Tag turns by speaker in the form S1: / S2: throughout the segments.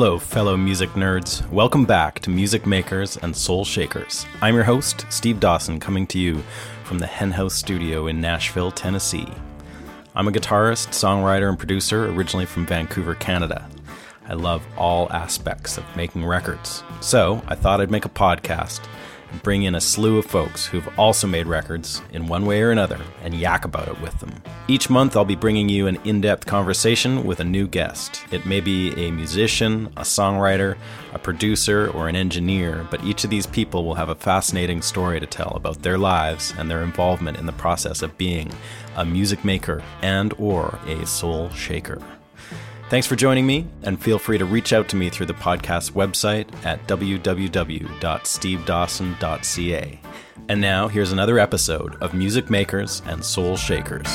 S1: Hello, fellow music nerds. Welcome back to Music Makers and Soul Shakers. I'm your host, Steve Dawson, coming to you from the Henhouse Studio in Nashville, Tennessee. I'm a guitarist, songwriter, and producer originally from Vancouver, Canada. I love all aspects of making records, so I thought I'd make a podcast and bring in a slew of folks who've also made records in one way or another and yak about it with them. Each month, I'll be bringing you an in depth conversation with a new guest. It may be a musician, a songwriter, a producer, or an engineer, but each of these people will have a fascinating story to tell about their lives and their involvement in the process of being a music maker and or a soul shaker. Thanks for joining me, and feel free to reach out to me through the podcast website at www.stevedawson.ca. And now, here's another episode of Music Makers and Soul Shakers.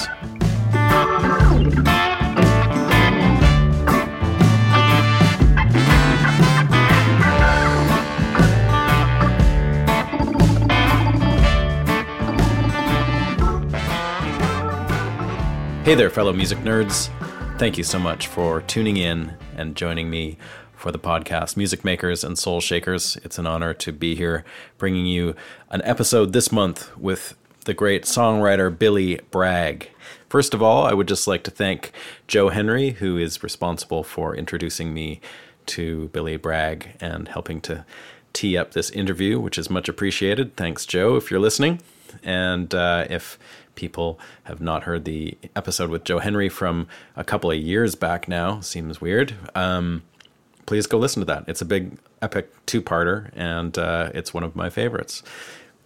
S1: Hey there, fellow music nerds. Thank you so much for tuning in and joining me for the podcast Music Makers and Soul Shakers. It's an honor to be here bringing you an episode this month with the great songwriter Billy Bragg. First of all, I would just like to thank Joe Henry, who is responsible for introducing me to Billy Bragg and helping to tee up this interview, which is much appreciated. Thanks, Joe, if you're listening. And uh, if people have not heard the episode with Joe Henry from a couple of years back now, seems weird. Um, please go listen to that. It's a big, epic two parter, and uh, it's one of my favorites.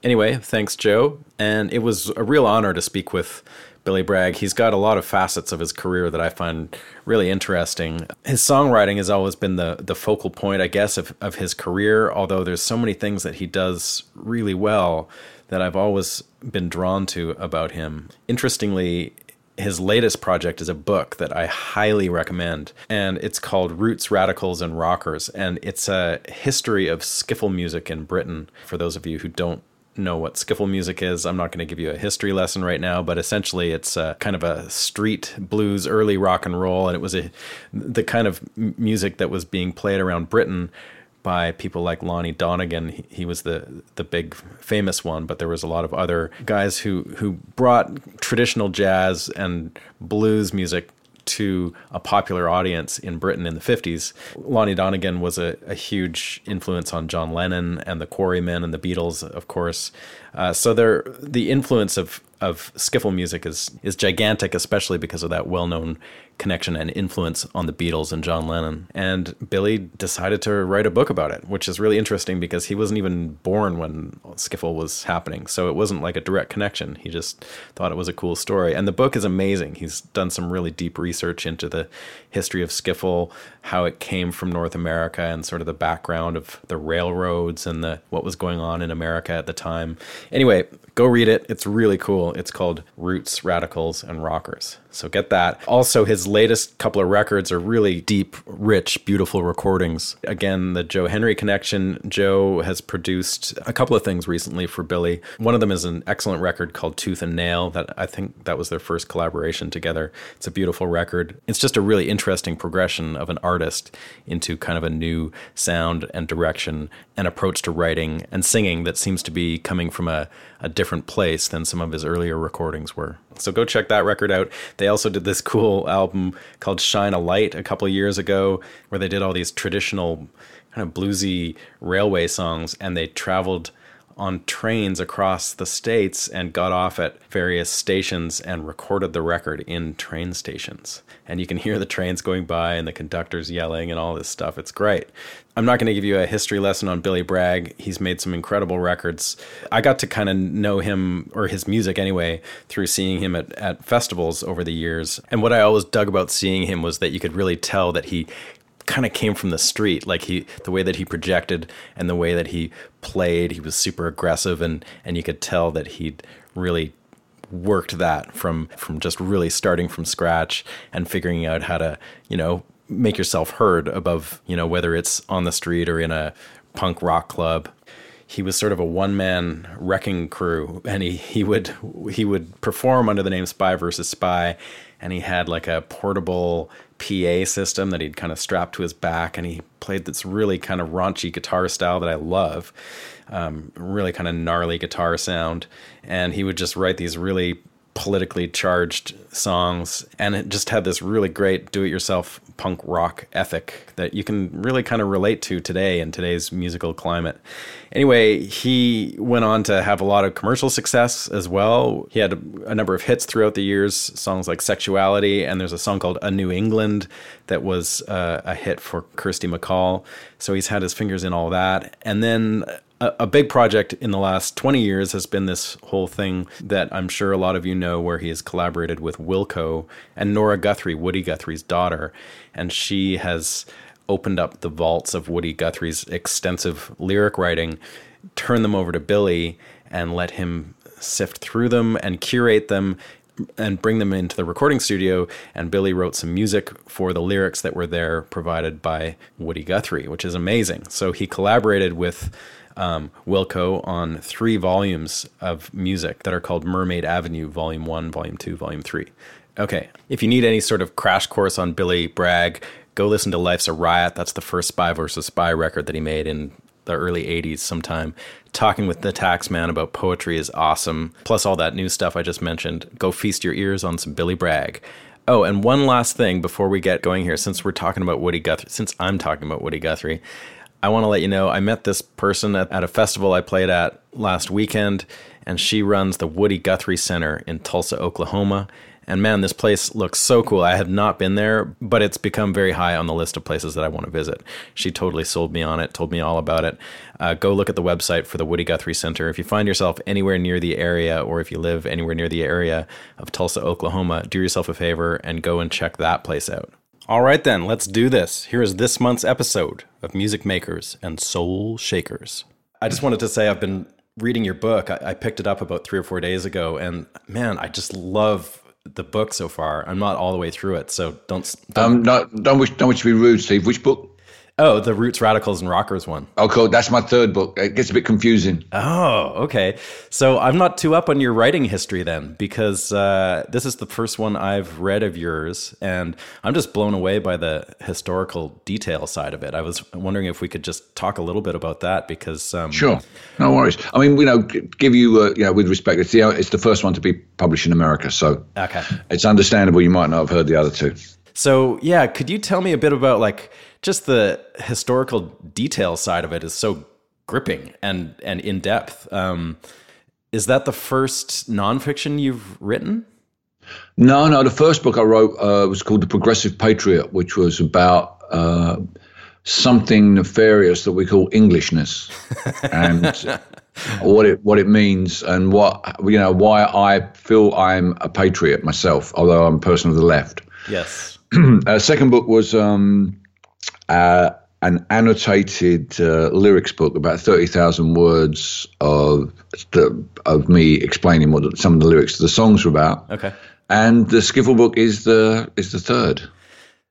S1: Anyway, thanks, Joe. And it was a real honor to speak with Billy Bragg. He's got a lot of facets of his career that I find really interesting. His songwriting has always been the the focal point, I guess, of, of his career, although there's so many things that he does really well that I've always been drawn to about him. Interestingly, his latest project is a book that I highly recommend, and it's called Roots, Radicals, and Rockers. And it's a history of skiffle music in Britain. For those of you who don't know what skiffle music is, I'm not going to give you a history lesson right now, but essentially it's a, kind of a street blues, early rock and roll, and it was a the kind of music that was being played around Britain by people like Lonnie Donegan. He, he, was the the big famous one, but there was a lot of other guys who who brought traditional jazz and blues music to a popular audience in Britain in the 50s. Lonnie Donegan was a, a huge influence on John Lennon and the Quarrymen and the Beatles, of course. Uh, so there, the influence of of skiffle music is is gigantic, especially because of that well known connection and influence on the Beatles and John Lennon. And Billy decided to write a book about it, which is really interesting because he wasn't even born when skiffle was happening, so it wasn't like a direct connection. He just thought it was a cool story, and the book is amazing. He's done some really deep research into the history of skiffle, how it came from North America, and sort of the background of the railroads and the what was going on in America at the time. Anyway, go read it. It's really cool. It's called Roots, Radicals, and Rockers. So get that. Also, his latest couple of records are really deep, rich, beautiful recordings. Again, the Joe Henry connection. Joe has produced a couple of things recently for Billy. One of them is an excellent record called Tooth and Nail that I think that was their first collaboration together. It's a beautiful record. It's just a really interesting progression of an artist into kind of a new sound and direction and approach to writing and singing that seems to be coming from a, a different place than some of his earlier recordings were. So go check that record out. They also did this cool album called Shine a Light a couple years ago where they did all these traditional kind of bluesy railway songs and they traveled on trains across the states and got off at various stations and recorded the record in train stations. And you can hear the trains going by and the conductors yelling and all this stuff. It's great. I'm not going to give you a history lesson on Billy Bragg. He's made some incredible records. I got to kind of know him, or his music anyway, through seeing him at, at festivals over the years. And what I always dug about seeing him was that you could really tell that he kind of came from the street like he the way that he projected and the way that he played he was super aggressive and and you could tell that he'd really worked that from from just really starting from scratch and figuring out how to you know make yourself heard above you know whether it's on the street or in a punk rock club. He was sort of a one man wrecking crew and he, he would he would perform under the name Spy versus Spy and he had like a portable PA system that he'd kind of strapped to his back, and he played this really kind of raunchy guitar style that I love, um, really kind of gnarly guitar sound. And he would just write these really politically charged songs, and it just had this really great do-it-yourself punk rock ethic that you can really kind of relate to today in today's musical climate. Anyway, he went on to have a lot of commercial success as well. He had a, a number of hits throughout the years, songs like "Sexuality," and there's a song called "A New England" that was uh, a hit for Kirsty MacColl. So he's had his fingers in all that, and then a, big project in the last 20 years has been this whole thing that I'm sure a lot of you know, where he has collaborated with Wilco and Nora Guthrie, Woody Guthrie's daughter. And she has opened up the vaults of Woody Guthrie's extensive lyric writing, turn them over to Billy, and let him sift through them and curate them and bring them into the recording studio. And Billy wrote some music for the lyrics that were there provided by Woody Guthrie, which is amazing. So he collaborated with um, Wilco on three volumes of music that are called Mermaid Avenue, Volume 1, Volume 2, Volume 3. Okay, if you need any sort of crash course on Billy Bragg, go listen to Life's a Riot. That's the first Spy versus Spy record that he made in the early 80s sometime. Talking with the Taxman about poetry is awesome. Plus, all that new stuff I just mentioned. Go feast your ears on some Billy Bragg. Oh, and one last thing before we get going here, since we're talking about Woody Guthrie, since I'm talking about Woody Guthrie, I want to let you know I met this person at, at, a festival I played at last weekend, and she runs the Woody Guthrie Center in Tulsa, Oklahoma. And man, this place looks so cool. I have not been there, but it's become very high on the list of places that I want to visit. She totally sold me on it, told me all about it. Uh, go look at the website for the Woody Guthrie Center. If you find yourself anywhere near the area, or if you live anywhere near the area of Tulsa, Oklahoma, do yourself a favor and go and check that place out. All right, then, let's do this. Here is this month's episode of Music Makers and Soul Shakers. I just wanted to say I've been reading your book. I, I picked it up about three or four days ago, and man, I just love the book so far. I'm not all the way through it, so don't. don't
S2: um, not, don't wish, don't wish to be rude, Steve. Which book?
S1: Oh, the Roots, Radicals, and Rockers one.
S2: Oh, cool. That's my third book. It gets a bit confusing.
S1: Oh, okay. So I'm not too up on your writing history then, because uh, this is the first one I've read of yours, and I'm just blown away by the historical detail side of it. I was wondering if we could just talk a little bit about that, because um,
S2: sure, no worries. I mean, you know, give you, uh, you know, with respect, it's the it's the first one to be published in America, so
S1: okay,
S2: it's understandable you might not have heard the other two.
S1: So yeah, could you tell me a bit about like just the historical detail side of it is so gripping and and in depth. Um, is that the first nonfiction you've written?
S2: No, no. The first book I wrote uh, was called The Progressive Patriot, which was about uh, something nefarious that we call Englishness, and what it what it means, and what you know why I feel I'm a patriot myself, although I'm a person of the left.
S1: Yes.
S2: uh, second book was um, uh, an annotated uh, lyrics book, about thirty thousand words of the, of me explaining what some of the lyrics to the songs were about.
S1: Okay.
S2: And the skiffle book is the is the third.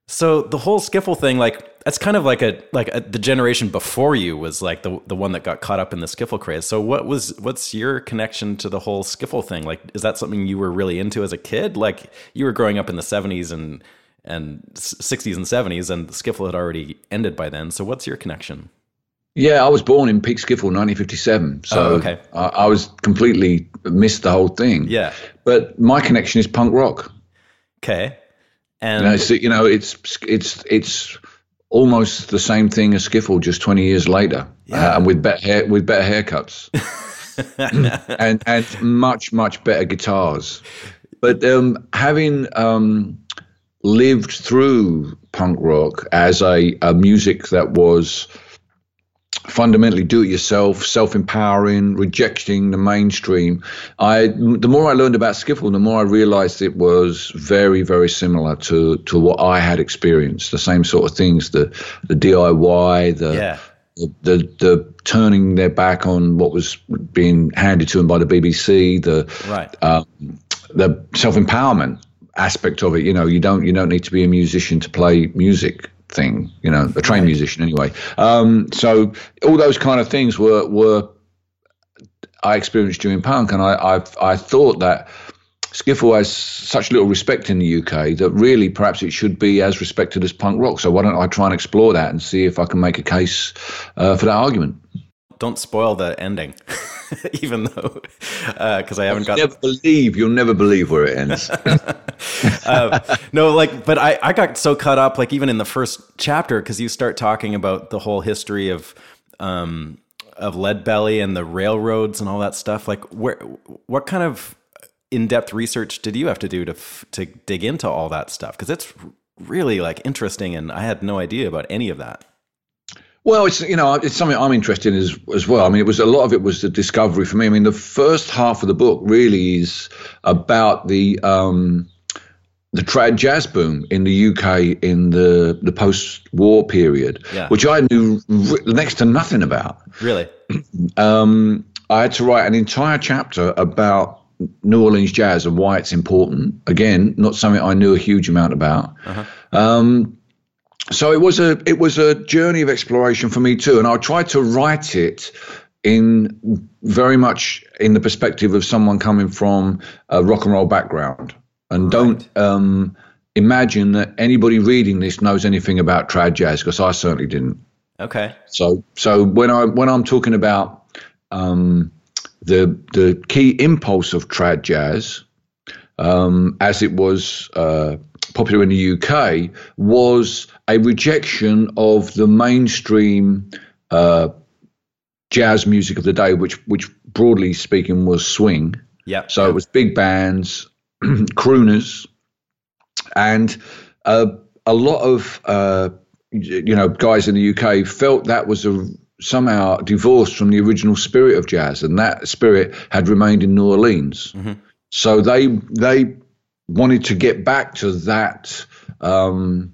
S1: So the whole skiffle thing, like that's kind of like a like a, the generation before you was like the the one that got caught up in the skiffle craze. So what was what's your connection to the whole skiffle thing? Like, is that something you were really into as a kid? Like you were growing up in the seventies and and 60s and 70s, and skiffle had already ended by then. So, what's your connection?
S2: Yeah, I was born in peak skiffle, 1957. So
S1: oh, okay.
S2: I, I, was completely missed the whole thing.
S1: Yeah.
S2: But my connection is punk rock.
S1: Okay. And
S2: you know, so, you know it's it's it's almost the same thing as skiffle, just 20 years later,
S1: yeah.
S2: uh, and with better hair with better haircuts. and and much much better guitars. But um, having um, lived through punk rock as a, a music that was fundamentally do it yourself, self empowering, rejecting the mainstream. I the more I learned about skiffle, the more I realized it was very, very similar to to what I had experienced. The same sort of things, the the DIY, the
S1: Yeah.
S2: the, the, the turning their back on what was being handed to them by the BBC, the
S1: Right.
S2: um, the self empowerment aspect of it. You know, you don't you don't need to be a musician to play music thing. You know, a trained musician anyway. Um, so all those kind of things were were I experienced during punk, and I I, I thought that. Skiffle has such little respect in the UK that really perhaps it should be as respected as punk rock. So why don't I try and explore that and see if I can make a case uh, for that argument?
S1: Don't spoil the ending, even though, because I haven't got.
S2: Never believe you'll never believe where it ends.
S1: uh, no, like, but I, I got so caught up, like, even in the first chapter, because you start talking about the whole history of, um, of lead belly and the railroads and all that stuff. Like, where, what kind of in-depth research did you have to do to f- to dig into all that stuff? Because it's really like interesting, and I had no idea about any of that.
S2: Well, it's you know it's something I'm interested in as as well. I mean, it was a lot of it was the discovery for me. I mean, the first half of the book really is about the um, the trad jazz boom in the UK in the the post-war period,
S1: Yeah.
S2: which I knew next to nothing about.
S1: Really?
S2: Um, I had to write an entire chapter about New Orleans jazz and why it's important. Again, not something I knew a huge amount about. Um, so it was a it was a journey of exploration for me too, and I tried to write it in very much in the perspective of someone coming from a rock and roll background, and don't um, imagine that anybody reading this knows anything about trad jazz because I certainly didn't.
S1: Okay.
S2: So so when I when I'm talking about um, the the key impulse of trad jazz, um, as it was uh, popular in the UK, was a rejection of the mainstream uh, jazz music of the day, which which broadly speaking was swing.
S1: Yep.
S2: So it was big bands, crooners, and uh, a lot of uh, you know guys in the UK felt that was a, somehow divorced from the original spirit of jazz, and that spirit had remained in New Orleans. So they they wanted to get back to that. Um,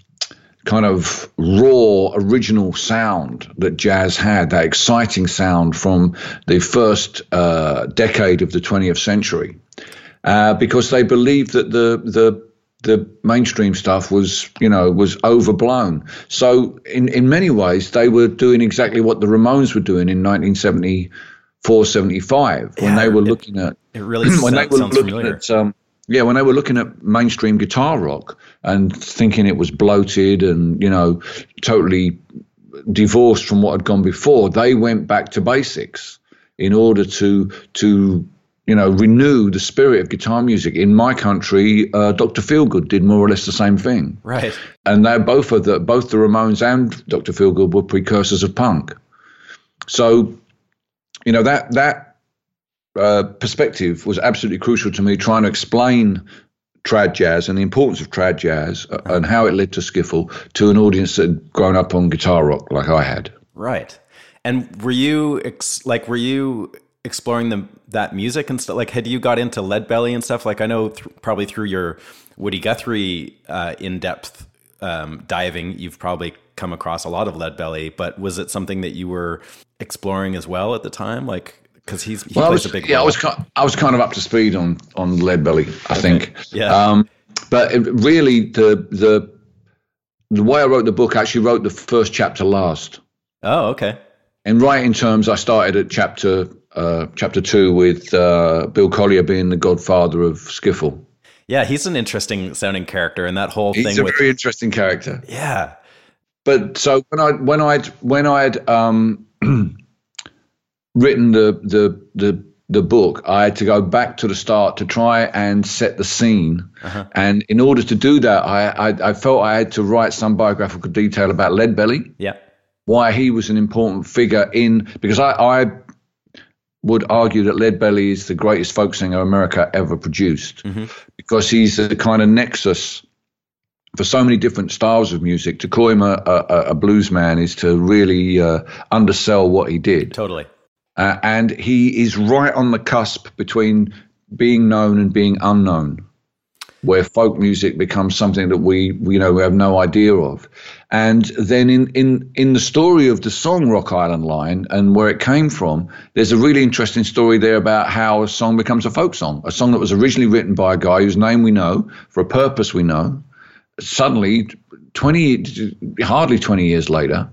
S2: kind of raw original sound that jazz had that exciting sound from the first uh, decade of the 20th century uh, because they believed that the the the mainstream stuff was you know was overblown so in in many ways they were doing exactly what the ramones were doing in 1974 75 when
S1: Yeah,
S2: they were
S1: it-
S2: looking at
S1: It really
S2: when they were
S1: sounds
S2: looking
S1: familiar.
S2: at um, yeah when they were looking at mainstream guitar rock and thinking it was bloated and you know totally divorced from what had gone before they went back to basics in order to to you know renew the spirit of guitar music in my country uh, dr feelgood did more or less the same thing
S1: right.
S2: and they both of the both the Ramones and Dr. Feelgood were precursors of punk. So, you know that that uh, perspective was absolutely crucial to me trying to explain trad jazz and the importance of trad jazz and how it led to skiffle to an audience that had grown up on guitar rock like I had.
S1: Right. And were you ex- like were you exploring the that music and stuff? Like had you got into Lead Belly and stuff? Like I know th- probably through your Woody Guthrie uh, in depth um, diving, you've probably come across a lot of Lead Belly. But was it something that you were exploring as well at the time? Like because he's he
S2: Well, I
S1: plays
S2: was,
S1: a big
S2: yeah, I was kind, I was kind of up to speed on on Lead Belly, I think.
S1: Yeah.
S2: Um, but it, really, the the the way I wrote the book, I actually wrote the first chapter last.
S1: oh, okay.
S2: In writing terms, I started at chapter uh, chapter two with uh, Bill Colyer being the godfather of skiffle.
S1: Yeah, he's an interesting sounding character, and that whole
S2: He's
S1: thing
S2: a
S1: with
S2: very interesting character.
S1: yeah,
S2: But so when I when I'd when I'd um, written the the the the book, I had to go back to the start to try and set the scene. And in order to do that, I, I I felt I had to write some biographical detail about Leadbelly.
S1: yeah,
S2: why he was an important figure in because I, I would argue that Lead Belly is the greatest folk singer America ever produced mm-hmm. because he's the kind of nexus for so many different styles of music. To call him a, a, a blues man is to really uh, undersell what he did.
S1: Totally.
S2: Uh, and he is right on the cusp between being known and being unknown where folk music becomes something that we, you know we have no idea of. And then in in in the story of the song rock island line and where it came from there's a really interesting story there about how a song becomes a folk song a song that was originally written by a guy whose name we know for a purpose we know. Suddenly 20 hardly 20 years later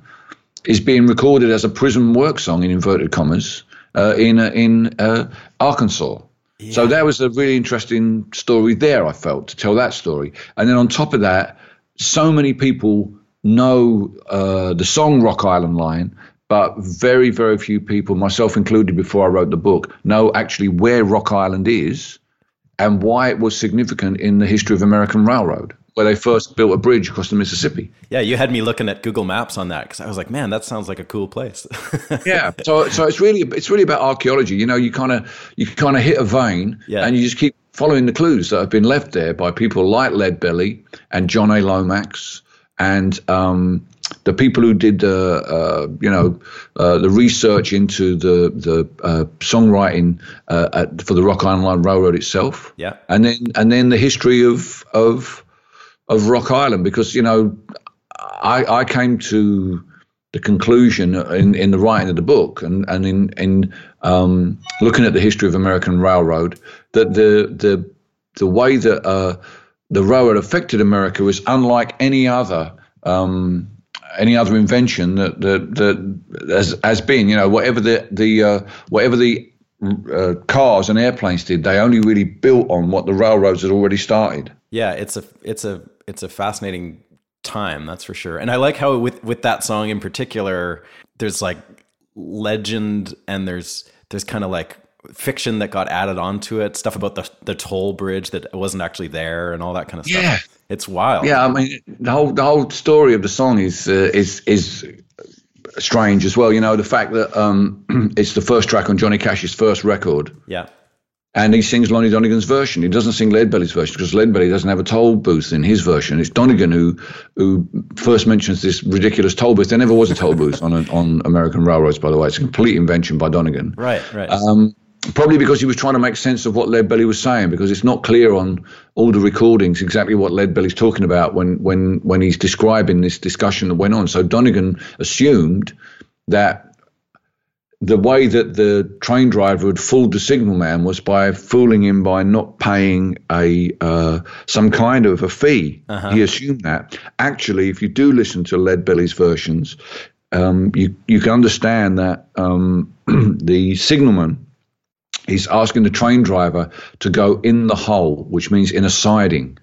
S2: is being recorded as a prison work song in inverted commas uh, in uh, in uh, Arkansas. So that was a really interesting story there, I felt, to tell that story. And then on top of that, so many people know uh, the song Rock Island Line, but very, very few people, myself included before I wrote the book, know actually where Rock Island is and why it was significant in the history of American Railroad where they first built a bridge across the Mississippi.
S1: Yeah, you had me looking at Google Maps on that because I was like, man, that sounds like a cool place.
S2: yeah, so so it's really it's really about archaeology. You know, you kind of you kind of hit a vein, yeah. and you just keep following the clues that have been left there by people like Leadbelly and John A. Lomax and um, the people who did the uh, you know uh, the research into the the uh, songwriting uh, at, for the Rock Island Railroad itself.
S1: Yeah,
S2: and then and then the history of of of Rock Island because you know I, I came to the conclusion in, in the writing of the book and, and in, in um, looking at the history of American railroad that the the the way that uh, the railroad affected America was unlike any other um, any other invention that that, that has, has been. You know whatever the the uh, whatever the uh, cars and airplanes did they only really built on what the railroads had already started.
S1: Yeah it's a it's a it's a fascinating time, that's for sure. And I like how with with that song in particular, there's like legend and there's there's kind of like fiction that got added onto it, stuff about the the toll bridge that wasn't actually there and all that kind of stuff.
S2: Yeah.
S1: It's wild.
S2: Yeah, I mean the whole the whole story of the song is uh, is is strange as well. You know, the fact that um, it's the first track on Johnny Cash's first record.
S1: Yeah
S2: and he sings Lonnie Donegan's version. He doesn't sing Leadbelly's version because Leadbelly doesn't have a toll booth in his version. It's Donegan who who first mentions this ridiculous toll booth. There never was a toll booth on on American railroads, by the way. It's a complete invention by Donegan.
S1: Right, right. Um,
S2: probably because he was trying to make sense of what Leadbelly was saying, because it's not clear on all the recordings exactly what Leadbelly's talking about when when when he's describing this discussion that went on. So Donegan assumed that the way that the train driver had fooled the signalman was by fooling him by not paying a uh, some kind of a fee. Uh-huh. He assumed that. Actually, if you do listen to Leadbelly's versions, um, you you can understand that um, the signalman is asking the train driver to go in the hole, which means in a siding.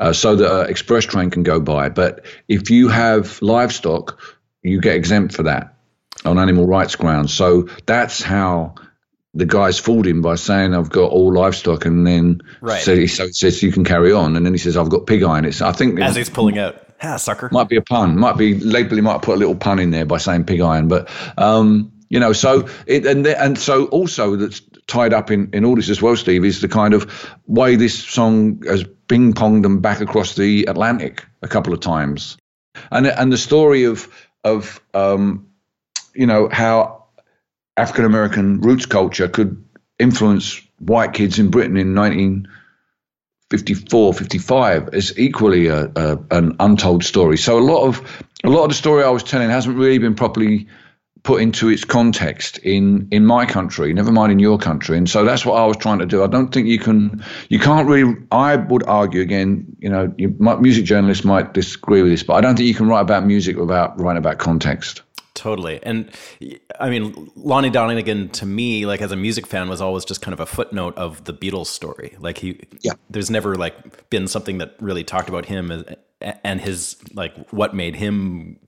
S2: Uh, so that an express train can go by. But if you have livestock, you get exempt for that on animal rights grounds. So that's how the guys fooled him by saying I've got all livestock, and then
S1: right.
S2: so, he, says you can carry on, and then he says I've got pig iron. It's I think
S1: as he's pulling out, ah, sucker.
S2: Might be a pun. Might be Leadbelly might put a little pun in there by saying pig iron, but um, you know, so it and and so also that's tied up in in all this as well, Steve, is the kind of way this song has ping ponged them back across the Atlantic a couple of times, and and the story of of um, you know, how African American roots culture could influence white kids in Britain in 1954, 55 is equally a, a, an untold story. So a lot of a lot of the story I was telling hasn't really been properly put into its context in in my country never mind in your country. And so that's what i was trying to do. I don't think you can you can't really i would argue again you know you, music journalists might disagree with this but i don't think you can write about music without writing about context
S1: Totally. And I mean, Lonnie Donegan to me, like as a music fan, was always just kind of a footnote of the Beatles story. Like he,
S2: yeah.
S1: there's never like been something that really talked about him and his, like what made him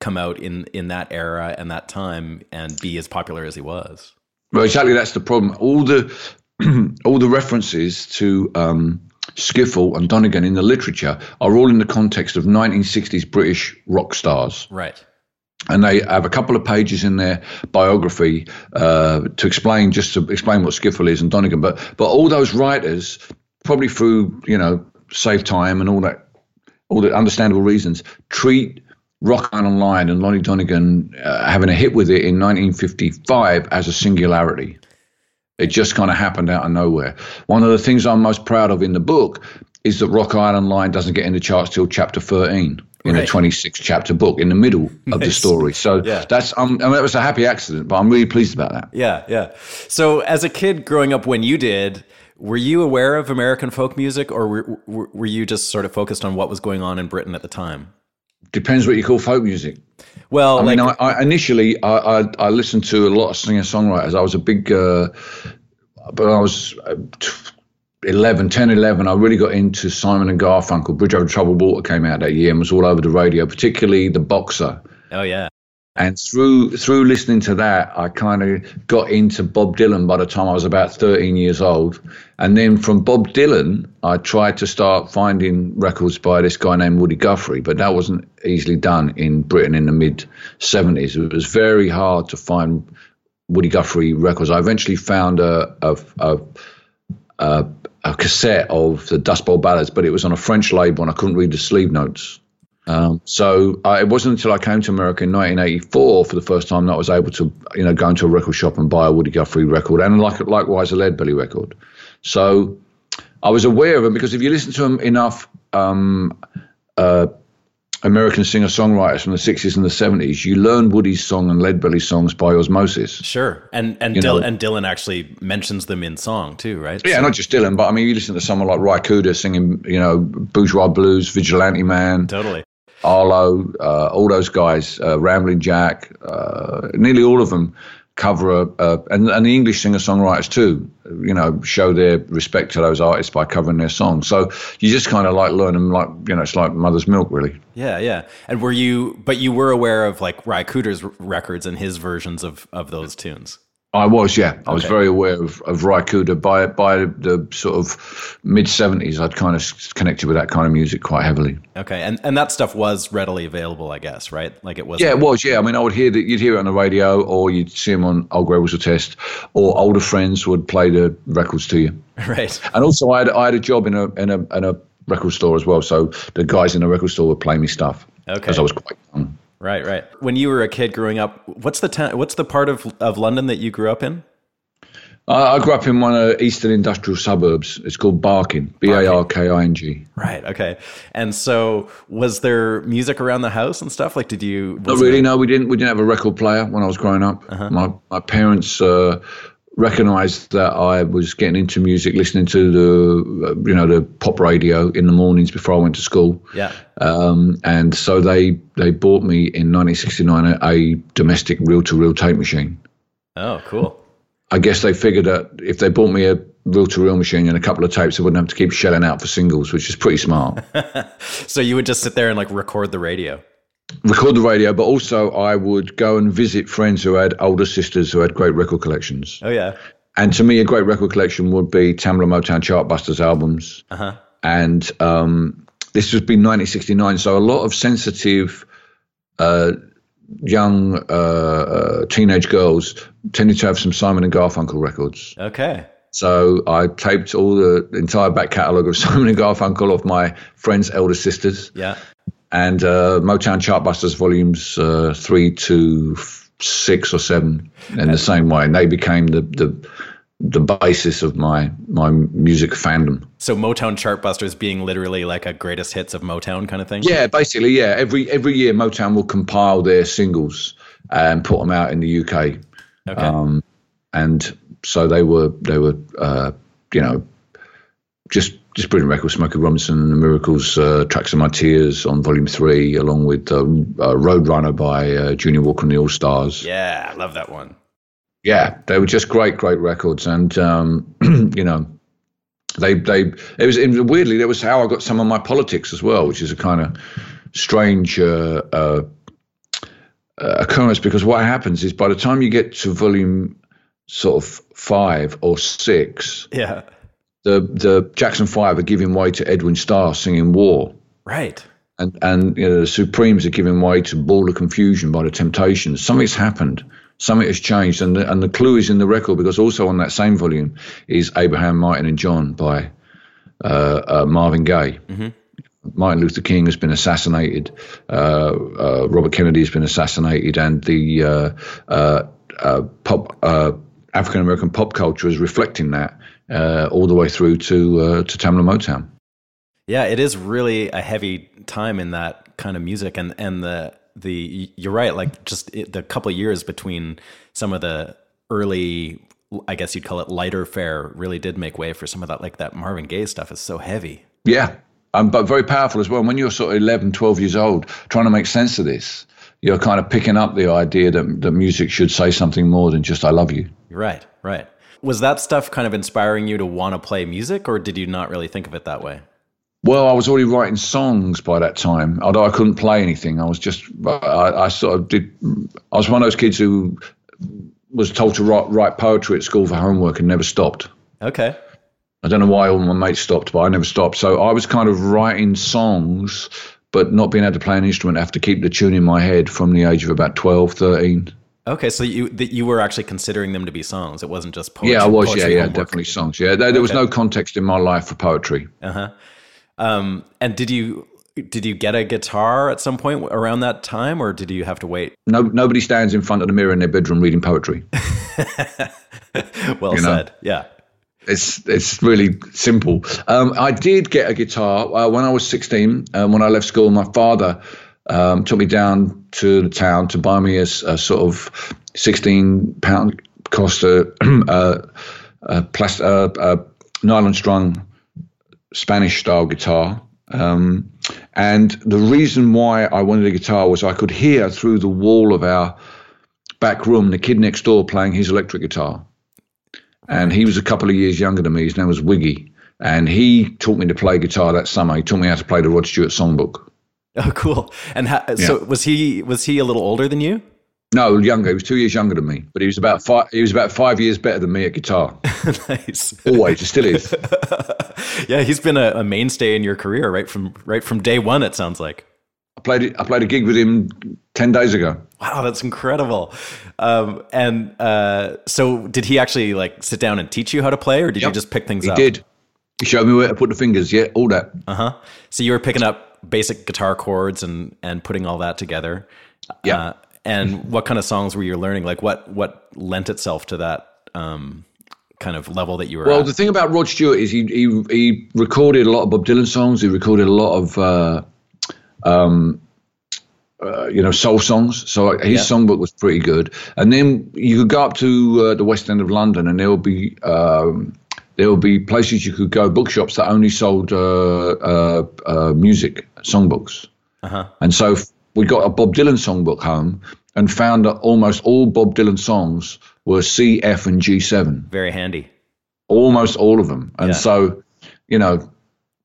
S1: come out in, in that era and that time and be as popular as he was.
S2: Well, exactly. That's the problem. All the, all the references to, um, Skiffle and Donegan in the literature are all in the context of 1960s British rock stars.
S1: Right
S2: and they have a couple of pages in their biography uh, to explain just to explain what skiffle is and Donegan. But but all those writers, probably through you know save time and all that, all the understandable reasons, treat Rock Island Line and Lonnie Donegan uh, having a hit with it in 1955 as a singularity. It just kind of happened out of nowhere. One of the things I'm most proud of in the book is that Rock Island Line doesn't get in the charts till chapter 13 in a 26 chapter book in the middle of nice. the story. So yeah. that's um, I mean, that was a happy accident, but I'm really pleased about that.
S1: Yeah, yeah. So as a kid growing up when you did, were you aware of American folk music, or were, were you just sort of focused on what was going on in Britain at the time?
S2: Depends what you call folk music.
S1: Well,
S2: I like, mean, I, I initially I, I, I listened to a lot of singer songwriters. I was a big, uh, but I was. Uh, 11, 10, 11, I really got into Simon and Garfunkel. Bridge Over Troubled Water came out that year and was all over the radio, particularly The Boxer.
S1: Oh, yeah.
S2: And through through listening to that, I kind of got into Bob Dylan by the time I was about 13 years old. And then from Bob Dylan, I tried to start finding records by this guy named Woody Guthrie, but that wasn't easily done in Britain in the mid 70s. It was very hard to find Woody Guthrie records. I eventually found a, a, a, a a cassette of the Dust Bowl Ballads, but it was on a French label and I couldn't read the sleeve notes. Um, so uh, it wasn't until I came to America in 1984 for the first time that I was able to, you know, go into a record shop and buy a Woody Guthrie record and like, likewise a Leadbelly record. So I was aware of them because if you listen to them enough, um, uh, American singer songwriters from the 60s and the 70s, you learn Woody's song and Leadbelly songs by osmosis.
S1: Sure. And and, Dil- and Dylan actually mentions them in song too, right?
S2: Yeah, so. not just Dylan, but I mean, you listen to someone like Ry Cooder singing, you know, Bourgeois Blues, Vigilante Man.
S1: Totally.
S2: Arlo, uh, all those guys, uh, Ramblin' Jack, uh, nearly all of them cover a, a and, and the English singer songwriters too, you know, show their respect to those artists by covering their songs. So you just kind of like learn them like, you know, it's like mother's milk really.
S1: Yeah, yeah. And were you, but you were aware of like Ry Cooder's records and his versions of, of those tunes?
S2: I was, yeah. I okay. was very aware of, of Cooder. By, by the sort of mid 70s, I'd kind of connected with that kind of music quite heavily.
S1: Okay. And and that stuff was readily available, I guess, right? Like it was.
S2: Yeah, it was, yeah. I mean, I would hear that you'd hear it on the radio or you'd see them on Old Grey Whistle Test or older friends would play the records to you.
S1: Right.
S2: And also, I had, I had a job in a, in, a, in a record store as well. So the guys in the record store would play me stuff.
S1: Okay.
S2: Because I was quite young.
S1: Right, right. When you were a kid growing up, what's the ta- what's the part of of London that you grew up in?
S2: Uh, I grew up in one of the eastern industrial suburbs. It's called Barking, B A R K I N G.
S1: Right. Okay. And so, was there music around the house and stuff? Like, did you?
S2: Not really. No, we didn't. We didn't have a record player when I was growing up. Uh-huh. My my parents uh, recognized that I was getting into music, listening to the you know the pop radio in the mornings before I went to school.
S1: Yeah.
S2: Um, and so they they bought me in 1969 a, a domestic reel to reel tape machine.
S1: Oh, cool.
S2: I guess they figured that if they bought me a reel to reel machine and a couple of tapes, they wouldn't have to keep shelling out for singles, which is pretty smart.
S1: so you would just sit there and like record the radio
S2: record the radio, but also I would go and visit friends who had older sisters who had great record collections.
S1: Oh yeah.
S2: And to me, a great record collection would be Tamla Motown Chartbusters albums.
S1: Uh-huh.
S2: And um, this has been 1969, so a lot of sensitive uh, young uh, uh, teenage girls tended to have some Simon and Garfunkel records.
S1: Okay.
S2: So I taped all the entire back catalogue of Simon and Garfunkel off my friends' elder sisters.
S1: Yeah
S2: and uh, Motown Chartbusters volumes uh, three to six or seven in the same way, and they became the the the basis of my my music fandom.
S1: So Motown Chartbusters being literally like a greatest hits of Motown kind of thing.
S2: Yeah, basically, yeah. Every every year Motown will compile their singles and put them out in the UK.
S1: Okay. Um,
S2: and so they were they were uh, you know just just brilliant record. Smokey Robinson and the Miracles, uh, Tracks of My Tears on Volume Three, along with uh, uh, Roadrunner by uh, Junior Walker and the All Stars.
S1: Yeah, I love that one.
S2: Yeah, they were just great, great records, and um, you know, they they it was it, weirdly that was how I got some of my politics as well, which is a kind of strange. Uh, uh, occurrence because what happens is by the time you get to volume sort of five or six,
S1: yeah,
S2: the the Jackson Five are giving way to Edwin Starr singing War.
S1: Right.
S2: and and you know, the Supremes are giving way to Ball of Confusion by the Temptations. Something's happened. Something has changed, and the, and the clue is in the record because also on that same volume is Abraham, Martin, and John by uh, uh, Marvin Gaye. Mm-hmm. Martin Luther King has been assassinated. Uh, uh Robert Kennedy has been assassinated, and the uh, uh, pop African American pop culture is reflecting that all the way through to to Tamla Motown.
S1: Yeah, it is really a heavy time in that kind of music, and and the the you're right, like just it, the couple of years between some of the early, I guess you'd call it lighter fare, really did make way for some of that, like that Marvin Gaye stuff is so heavy.
S2: Yeah, um, but very powerful as well. When you're sort of 11, 12 years old, trying to make sense of this, you're kind of picking up the idea that that music should say something more than just "I love you."
S1: You're right, right. Was that stuff kind of inspiring you to want to play music, or did you not really think of it that way?
S2: Well, I was already writing songs by that time, although I couldn't play anything. I was just, I, I sort of did, I was one of those kids who was told to write, write poetry at school for homework and never stopped.
S1: Okay.
S2: I don't know why all my mates stopped, but I never stopped. So I was kind of writing songs, but not being able to play an instrument. I have to keep the tune in my head from the age of about 12, 13.
S1: Okay, so you that you were actually considering them to be songs. It wasn't just poetry.
S2: Yeah, I was. Yeah, yeah, definitely songs. Yeah, there, there okay. was no context in my life for poetry.
S1: Uh huh. Um, and did you did you get a guitar at some point around that time, or did you have to wait?
S2: No, nobody stands in front of the mirror in their bedroom reading poetry.
S1: well you said. Know? Yeah.
S2: It's it's really simple. Um, I did get a guitar uh, when I was 16. Um, when I left school, my father um, took me down to the town to buy me a, a sort of 16 pound cost a, a, plastic, uh, a nylon strung Spanish style guitar. Um, and the reason why I wanted a guitar was I could hear through the wall of our back room the kid next door playing his electric guitar. And he was a couple of years younger than me. His name was Wiggy. And he taught me to play guitar that summer. He taught me how to play the Rod Stewart songbook.
S1: Oh, cool. And ha- yeah. so was he was he a little older than you?
S2: No, younger. He was two years younger than me, but he was about five. He was about five years better than me at guitar.
S1: nice.
S2: Always, he still is.
S1: yeah, he's been a, a, mainstay in your career right from right from day one. It sounds like.
S2: I played. I played a gig with him ten days ago.
S1: Wow, that's incredible. Um, and uh, so, did he actually like sit down and teach you how to play, or did yep, you just pick things
S2: he
S1: up?
S2: He did. He showed me where to put the fingers. Yeah, all that.
S1: Uh huh. So you were picking up basic guitar chords and and putting all that together.
S2: Yeah. Uh,
S1: and what kind of songs were you learning? Like what what lent itself to that um, kind of level that you were?
S2: Well,
S1: at?
S2: the thing about Rod Stewart is he he he recorded a lot of Bob Dylan songs. He recorded a lot of uh, um, uh, you know soul songs. So his yeah. songbook was pretty good. And then you could go up to uh, the West End of London, and there will be um, there will be places you could go, bookshops that only sold uh, uh, uh, music songbooks. Uh-huh. And so we got a Bob Dylan songbook home and found that almost all Bob Dylan songs were C, F, and G7.
S1: Very handy.
S2: Almost all of them. And yeah. so, you know,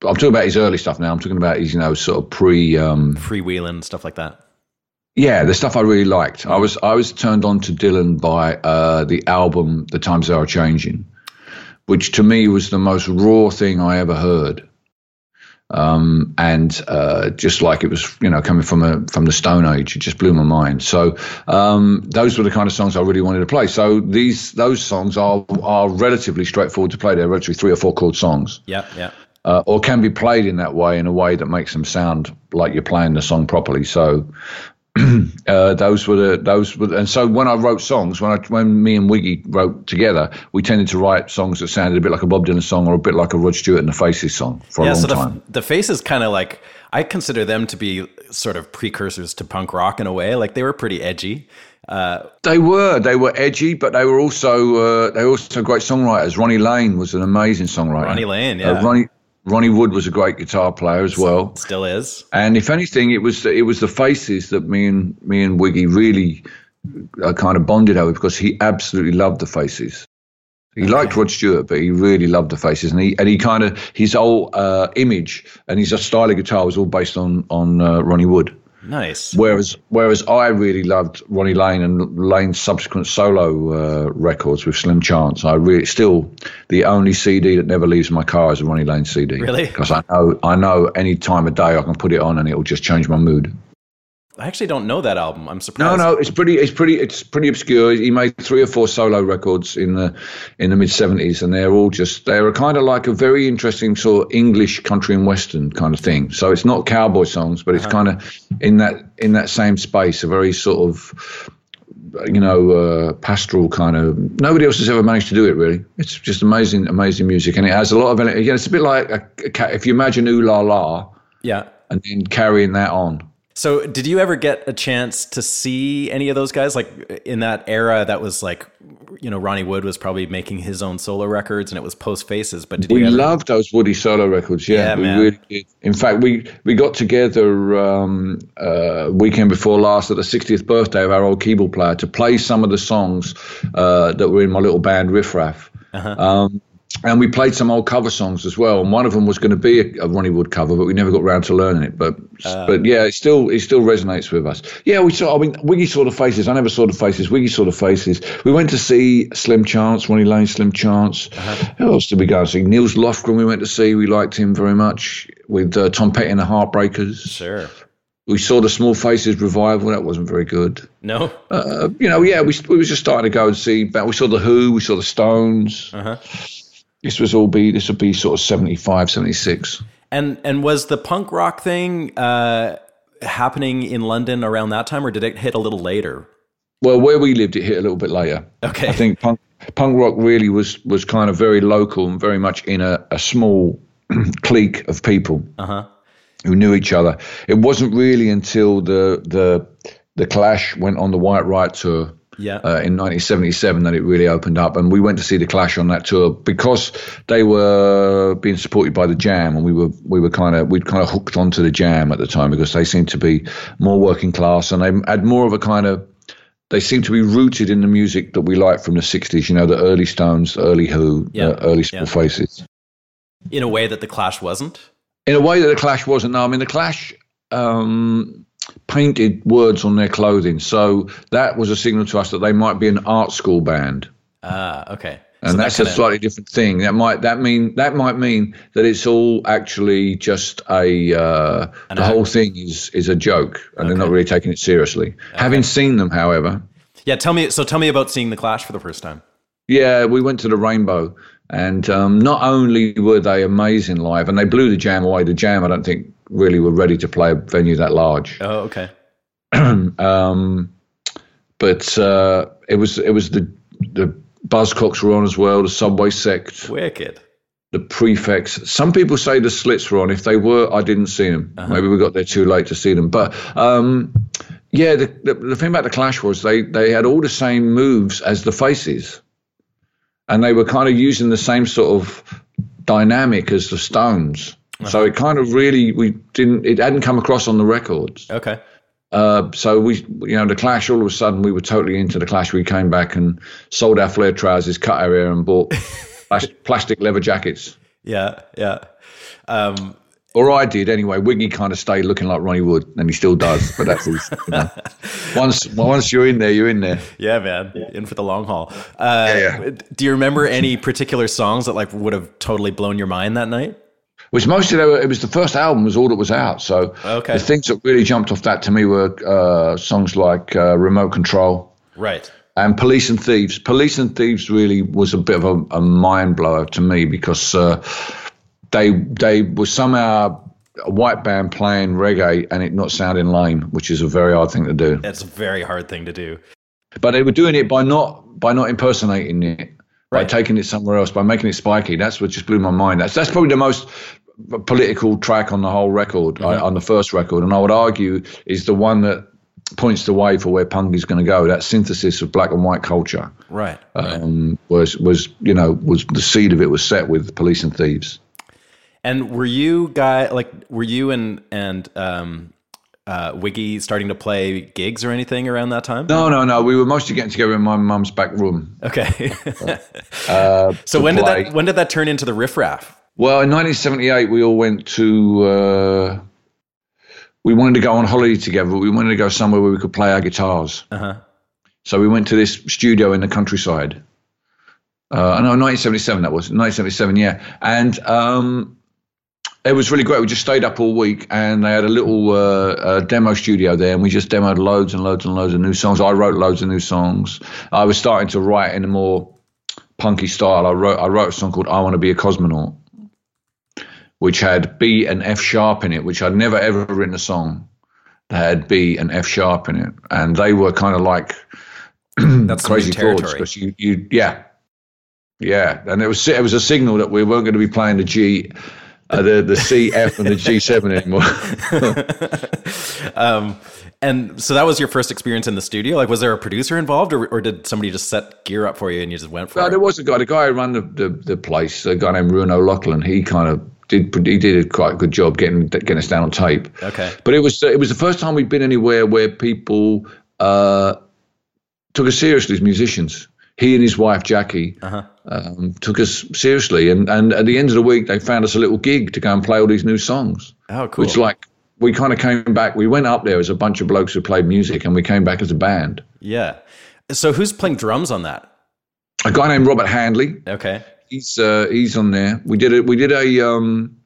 S2: I'm talking about his early stuff now. I'm talking about his, you know, sort of pre um,
S1: freewheeling stuff like that.
S2: Yeah, the stuff I really liked. I was I was turned on to Dylan by uh, the album "The Times Are Changing," which to me was the most raw thing I ever heard. Um, and uh, just like it was, you know, coming from a from the Stone Age, it just blew my mind. So um, those were the kind of songs I really wanted to play. So these those songs are are relatively straightforward to play. They're relatively three or four chord songs.
S1: Yeah, yeah.
S2: Uh, or can be played in that way in a way that makes them sound like you're playing the song properly. So uh, those were the those were, and so when I wrote songs, when I when me and Wiggy wrote together, we tended to write songs that sounded a bit like a Bob Dylan song or a bit like a Rod Stewart and the Faces song for yeah, a long
S1: so the,
S2: time.
S1: The Faces kind of like I consider them to be sort of precursors to punk rock in a way. Like they were pretty edgy.
S2: Uh, they were they were edgy, but they were also uh, they were also great songwriters. Ronnie Lane was an amazing songwriter.
S1: Ronnie Lane, uh, yeah.
S2: Ronnie Ronnie Wood was a great guitar player as well.
S1: Still is.
S2: And if anything, it was it was the faces that me and me and Wiggy really uh, kind of bonded over because he absolutely loved the faces. He okay. liked Rod Stewart, but he really loved the faces, and he and he kind of his whole uh, image and his style of guitar was all based on on uh, Ronnie Wood.
S1: Nice.
S2: Whereas, whereas I really loved Ronnie Lane and Lane's subsequent solo uh, records with Slim Chance. I really still the only CD that never leaves my car is a Ronnie Lane CD.
S1: Really?
S2: Because I know I know any time of day I can put it on and it will just change my mood.
S1: I actually don't know that album. I'm surprised.
S2: no, no, it's pretty, it's pretty, it's pretty obscure. He made three or four solo records in the in the mid seventies, and they're all just they're kind of like a very interesting sort of English country and western kind of thing. So it's not cowboy songs, but it's kind of in that in that same space, a very sort of you know uh, pastoral kind of. Nobody else has ever managed to do it really. It's just amazing, amazing music, and it has a lot of. Again, it's a bit like a, a, if you imagine Ooh La La
S1: Yeah.
S2: and then carrying that on.
S1: So, did you ever get a chance to see any of those guys? Like in that era, that was like, you know, Ronnie Wood was probably making his own solo records, and it was post Faces. But did
S2: We
S1: you ever?
S2: loved those Woody solo records. Yeah,
S1: Yeah,
S2: we
S1: man.
S2: really did. In fact, we we got together um, uh, weekend before last at the 60th birthday of our old keyboard player to play some of the songs uh, that were in my little band Riff Raff.
S1: Uh-huh.
S2: Um, and we played some old cover songs as well. And one of them was going to be a, a Ronnie Wood cover, but we never got around to learning it. But
S1: Uh.
S2: but yeah, it still it still resonates with us. Yeah, we saw. I mean, Wiggy saw the faces. I never saw the faces. Wiggy saw the faces. We went to see Slim Chance, Ronnie Lane, Slim Chance.
S1: Uh-huh.
S2: Who else did we go and see? Nils Lofgren. We went to see. We liked him very much. With uh, Tom Petty and the Heartbreakers.
S1: Sure.
S2: We saw the Small Faces revival. That wasn't very good.
S1: No.
S2: Uh, you know, yeah, we we were just starting to go and see. But we saw the Who. We saw the Stones.
S1: Uh-huh.
S2: This was all be this would be sort of 75, 76.
S1: And and was the punk rock thing uh, happening in London around that time, or did it hit a little later?
S2: Well, where we lived, it hit a little bit later.
S1: Okay.
S2: I think punk punk rock really was was kind of very local and very much in a, a small clique of people
S1: Uh huh.
S2: who knew each other. It wasn't really until the the the Clash went on the White Riot tour
S1: Yeah.
S2: uh, in 1977 that it really opened up. And we went to see the Clash on that tour because they were being supported by the Jam, and we were we were kind of we'd kind of hooked onto the Jam at the time because they seemed to be more working class and they had more of a kind of they seemed to be rooted in the music that we liked from the 60s. You know, the early Stones, the early Who,
S1: Yeah,
S2: the early Small
S1: yeah.
S2: Faces.
S1: in a way that the Clash wasn't.
S2: In a way that the Clash wasn't. No, I mean the Clash. Um, painted words on their clothing so that was a signal to us that they might be an art school band
S1: Ah, okay.
S2: and
S1: So
S2: that's a
S1: kinda-
S2: slightly different thing. That might that mean that might mean that it's all actually just a uh, the whole thing is is a joke, and they're not really taking it seriously. Having seen them, however,
S1: Yeah, tell me. So tell me about seeing the Clash for the first time.
S2: yeah, we went to the Rainbow, and um, not only were they amazing live, and they blew the Jam away. The Jam, I don't think, really were ready to play a venue that large.
S1: Oh, okay.
S2: um, but uh, it was it was the the Buzzcocks were on as well, the Subway Sect.
S1: Wicked.
S2: the prefects. Some people say the slits were on. If they were, I didn't see them. Maybe we got there too late to see them. But um, yeah, the, the, the thing about the Clash was they, they had all the same moves as the Faces. And they were kind of using the same sort of dynamic as the Stones. So it kind of really, we didn't, it hadn't come across on the records.
S1: Okay.
S2: Uh, so we, you know, the Clash. All of a sudden, we were totally into the Clash. We came back and sold our flare trousers, cut our hair, and bought plas- plastic leather jackets.
S1: Yeah. Yeah. Um,
S2: Or I did anyway. Wiggy kind of stayed looking like Ronnie Wood, and he still does. But that's his, you know. once once you're in there, you're in there.
S1: yeah, man. In for the long haul. Uh,
S2: Yeah,
S1: Do you remember any particular songs that like would have totally blown your mind that night?
S2: Which mostly they were, it was the first album was all that was out. So
S1: Okay.
S2: the things that really jumped off that to me were uh, songs like uh, Remote Control.
S1: Right.
S2: And Police and Thieves. Police and Thieves really was a bit of a, a mind blower to me because uh, they they were somehow a white band playing reggae and it not sounding lame, which is a very hard thing to do.
S1: That's a very hard thing to do.
S2: But they were doing it by not by not impersonating it, by taking it somewhere else, by making it spiky. That's what just blew my mind. That's that's probably the most political track on the whole record, I, on the first record, and I would argue is the one that points the way for where punk is going to go. That synthesis of black and white culture
S1: Right.
S2: um, was was you know was the seed of it was set with police and thieves.
S1: And were you guy like were you and and um, uh, Wiggy starting to play gigs or anything around that time?
S2: No, no, no. We were mostly getting together in my mum's back room.
S1: Okay.
S2: Uh,
S1: so when did that when did that turn into the riff raff?
S2: Well, in 1978, we all went to uh, we wanted to go on holiday together. We wanted to go somewhere where we could play our guitars.
S1: Uh-huh.
S2: So we went to this studio in the countryside. Uh, no, 1977 that was 1977, yeah, and um, it was really great. We just stayed up all week, and they had a little uh, uh, demo studio there, and we just demoed loads and loads and loads of new songs. I wrote loads of new songs. I was starting to write in a more punky style. I wrote I wrote a song called "I Want to Be a Cosmonaut," which had B and F sharp in it, which I'd never ever written a song that had B and F sharp in it, and they were kind of like
S1: That's
S2: crazy
S1: territory.
S2: chords because you you yeah yeah, and it was it was a signal that we weren't going to be playing the G. Uh, the the C F and the G seven anymore.
S1: um, and so that was your first experience in the studio. Like, was there a producer involved, or, or did somebody just set gear up for you and you just went for
S2: No,
S1: it?
S2: there was a guy, the guy who ran the, the, the place, a guy named Ruan O'Lochlainn. He kind of did he did a quite a good job getting getting us down on tape.
S1: Okay.
S2: But it was it was the first time we'd been anywhere where people uh, took us seriously as musicians. He and his wife Jackie
S1: Uh-huh.
S2: um, took us seriously, and and at the end of the week they found us a little gig to go and play all these new songs.
S1: Oh, cool.
S2: Which like we kind of came back. We went up there as a bunch of blokes who played music, and we came back as a band.
S1: yeah. So who's playing drums on that?
S2: A guy named Robert Handley.
S1: Okay.
S2: He's uh, he's on there. We did it. We did a um,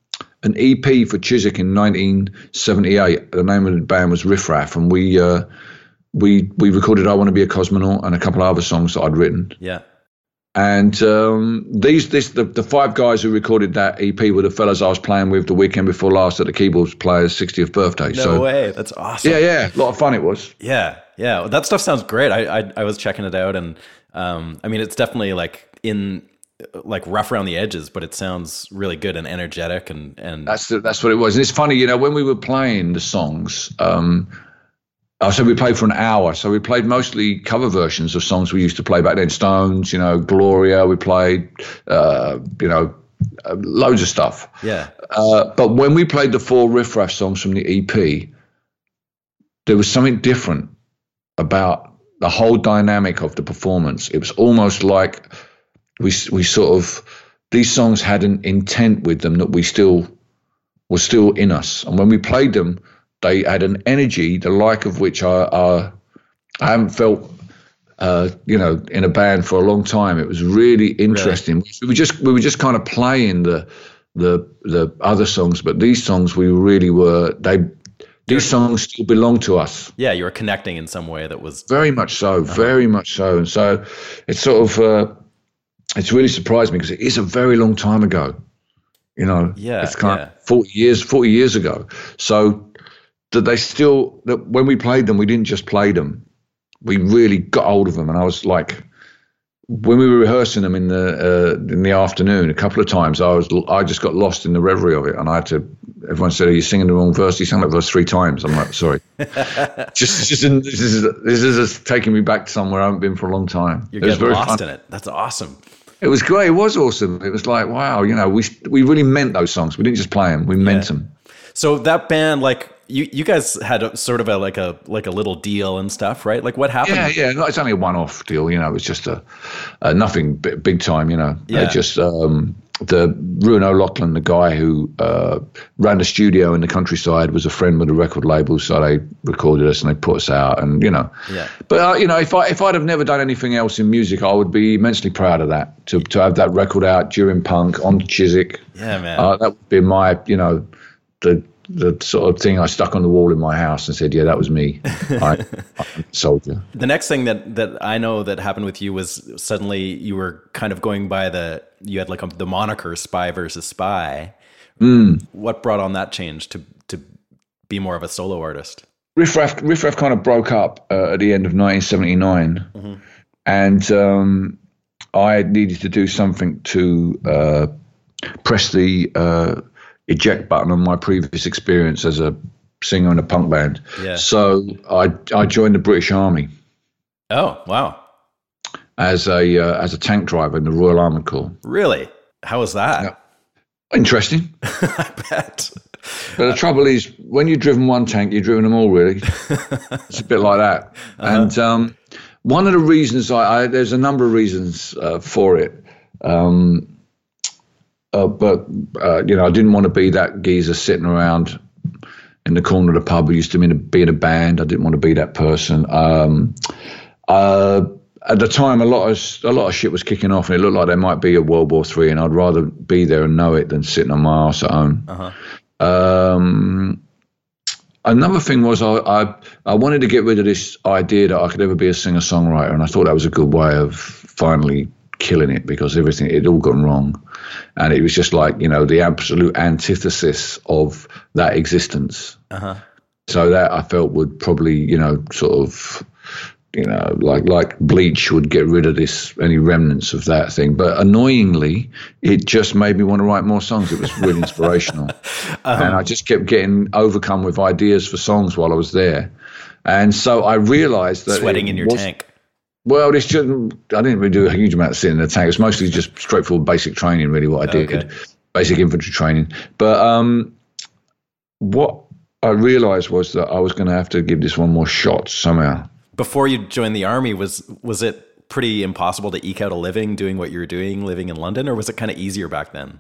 S2: an EP for Chiswick in 1978. The name of the band was Riff Raff, and we uh, we we recorded "I Want to Be a Cosmonaut" and a couple of other songs that I'd written.
S1: Yeah.
S2: And um, these this the, the five guys who recorded that EP were the fellas I was playing with the weekend before last at the keyboards player's 60th birthday.
S1: No
S2: so
S1: way. That's awesome.
S2: yeah, yeah, a lot of fun it was.
S1: Yeah, yeah, Well, that stuff sounds great. I, I I was checking it out, and um, I mean, it's definitely like in like rough around the edges, but it sounds really good and energetic, and and
S2: That's the, that's what it was. And it's funny, you know, when we were playing the songs, um, I said we played for an hour. So we played mostly cover versions of songs we used to play back then. Stones, you know, Gloria. We played, uh, you know, uh, loads of stuff.
S1: yeah,
S2: Uh, but when we played the four riff raff songs from the EP, there was something different about the whole dynamic of the performance. It was almost like we we sort of these songs had an intent with them that we still were still in us, and when we played them, they had an energy the like of which I I, I haven't felt. Uh, you know, in a band for a long time, it was really interesting. We were just we were just kind of playing the the the other songs, but these songs we really were they these songs still belong to us
S1: yeah. You were connecting in some way that was
S2: very much so, very much so, and so it's sort of uh, it's really surprised me because it is a very long time ago. You know,
S1: Yeah,
S2: it's kind
S1: yeah.
S2: of forty years, forty years ago. So that they still that when we played them, we didn't just play them. We really got hold of them, and I was like, when we were rehearsing them in the uh, in the afternoon, a couple of times, I was I just got lost in the reverie of it, and I had to. Everyone said, "Are you singing the wrong verse?" You sang that verse three times. I'm like, sorry. just, just in, this is this is just taking me back to somewhere I haven't been for a long time.
S1: you're
S2: it
S1: getting
S2: very
S1: lost
S2: fun.
S1: in it. That's awesome.
S2: It was great. It was awesome. It was like, wow, you know, we we really meant those songs. We didn't just play them. We meant
S1: Yeah.
S2: them.
S1: So that band, like you, you guys had a, sort of a like a like a little deal and stuff, right? Like what happened?
S2: Yeah, yeah. No, it's only a one-off deal. You know, it's just a, a nothing b- big time. You know,
S1: Yeah.
S2: They just um, the Ruan O'Lochlainn, the guy who uh, ran the studio in the countryside, was a friend with the record label, so they recorded us and they put us out, and you know.
S1: Yeah.
S2: But uh, you know, if I if I'd have never done anything else in music, I would be immensely proud of that. To to have that record out during punk on Chiswick.
S1: Yeah, man.
S2: Uh, that would be my, you know, the the sort of thing I stuck on the wall in my house and said, yeah, that was me. I, I'm soldier.
S1: the next thing that that I know that happened with you was suddenly you were kind of going by the you had like a, the moniker Spy versus Spy.
S2: Hmm.
S1: What brought on that change to to be more of a solo artist?
S2: Riff Raff, Riff Raff kind of broke up uh, at the end of 1979, and um, I needed to do something to uh, press the uh, eject button on my previous experience as a singer in a punk band.
S1: Yeah.
S2: So I I joined the British Army
S1: Oh, wow.
S2: as a uh, as a tank driver in the Royal Armoured Corps.
S1: Really? How was that?
S2: Interesting.
S1: I bet.
S2: But the trouble is, when you've driven one tank, you've driven them all, really. it's a bit like that. And um, one of the reasons I, I there's a number of reasons uh, for it. Um, uh, but uh, you know, I didn't want to be that geezer sitting around in the corner of the pub who used to be in a band. I didn't want to be that person. Um, uh, at the time, a lot of a lot of shit was kicking off, and it looked like there might be a World War Three, and I'd rather be there and know it than sitting on my ass at home. Uh-huh. Um, another thing was I, I, I wanted to get rid of this idea that I could ever be a singer songwriter, and I thought that was a good way of finally killing it because everything it had all gone wrong, and it was just like you know the absolute antithesis of that existence. Uh-huh. So that I felt would probably you know sort of you know, like like bleach would get rid of this any remnants of that thing. But annoyingly, it just made me want to write more songs. It was really inspirational, um, and I just kept getting overcome with ideas for songs while I was there. And so I realized that
S1: sweating in your tank.
S2: Well, it's just I didn't really do a huge amount of sitting in the tank. It's mostly just straightforward basic training, really. What I did, okay. basic infantry training. But um, what I realized was that I was going to have to give this one more shot somehow
S1: before you joined the army was was it pretty impossible to eke out a living doing what you were doing living in London or was it kind of easier back then?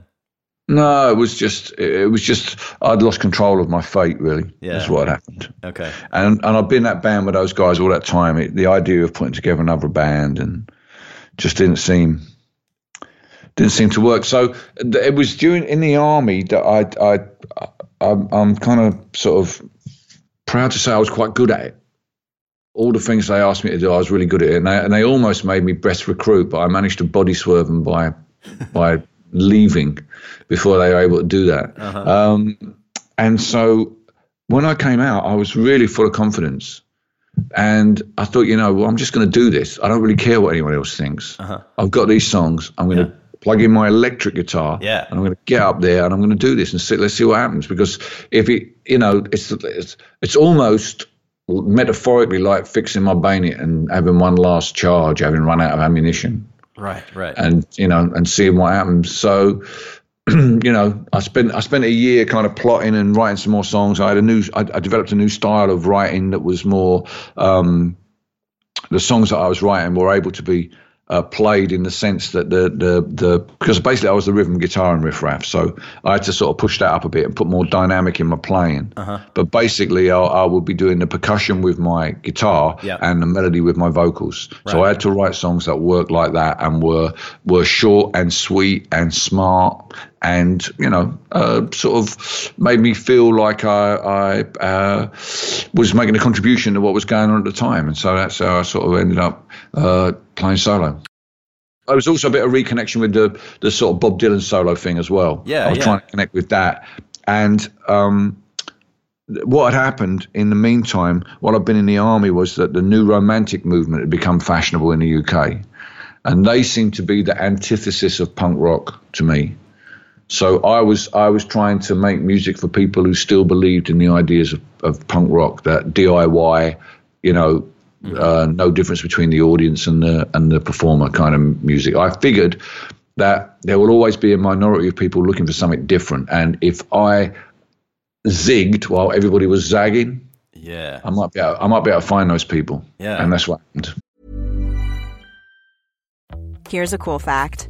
S2: No, it was just it was just I'd lost control of my fate. Really, yeah. that's what happened.
S1: Okay,
S2: and and I've been that band with those guys all that time. It, the idea of putting together another band and just didn't seem didn't seem to work. So it was during in the army that I I, I I'm kind of sort of proud to say I was quite good at it all the things they asked me to do, I was really good at it, and they, and they almost made me best recruit, but I managed to body swerve them by by leaving before they were able to do that. Uh-huh. Um, and so when I came out, I was really full of confidence. And I thought, you know, well, I'm just going to do this. I don't really care what anyone else thinks. Uh-huh. I've got these songs. I'm going to yeah. plug in my electric guitar.
S1: Yeah.
S2: And I'm going to get up there and I'm going to do this and see, let's see what happens. Because if it, you know, it's, it's, it's almost metaphorically like fixing my bayonet and having one last charge, having run out of ammunition.
S1: Right, right.
S2: And you know, and seeing what happens. So, you know, I spent I spent a year kind of plotting and writing some more songs. I had a new I, I developed a new style of writing that was more um, the songs that I was writing were able to be uh, played in the sense that the, the the because basically I was the rhythm guitar and riff raff, so I had to sort of push that up a bit and put more dynamic in my playing. Uh-huh. But basically, I, I would be doing the percussion with my guitar yep. and the melody with my vocals. Right. So I had to write songs that worked like that and were were short and sweet and smart and you know uh, sort of made me feel like I, I uh, was making a contribution to what was going on at the time, and so that's how I sort of ended up uh, playing solo. I was also a bit of reconnection with the the sort of Bob Dylan solo thing as well.
S1: Yeah,
S2: I was
S1: yeah.
S2: trying to connect with that, and um, what had happened in the meantime, while I've been in the army, was that the new romantic movement had become fashionable in the UK, and they seemed to be the antithesis of punk rock to me. So I was I was trying to make music for people who still believed in the ideas of, of punk rock, that DIY, you know, mm-hmm. uh, no difference between the audience and the and the performer kind of music. I figured that there will always be a minority of people looking for something different, and if I zigged while everybody was zagging,
S1: yeah,
S2: I might be able, I might be able to find those people.
S1: Yeah,
S2: and that's what happened.
S3: Here's a cool fact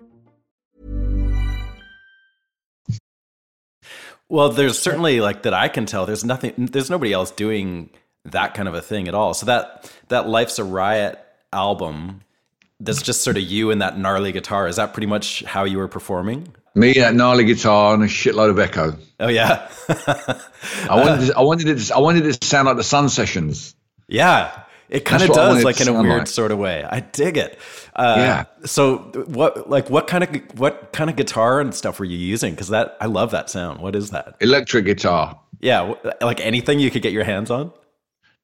S1: Well, there's certainly like that I can tell. There's nothing. There's nobody else doing that kind of a thing at all. So that that Life's a Riot album, that's just sort of you and that gnarly guitar. Is that pretty much how you were performing?
S2: Me, that gnarly guitar, and a shitload of echo.
S1: Oh yeah.
S2: I wanted, to, I wanted it. To, I wanted it to sound like the Sun Sessions.
S1: Yeah, it kind of
S2: That's what I
S1: does, like in a weird
S2: like.
S1: sort of way. I dig it. Uh,
S2: Yeah.
S1: So what, like, what kind of what kind of guitar and stuff were you using? Because that I love that sound. What is that?
S2: Electric guitar.
S1: Yeah, like anything you could get your hands on.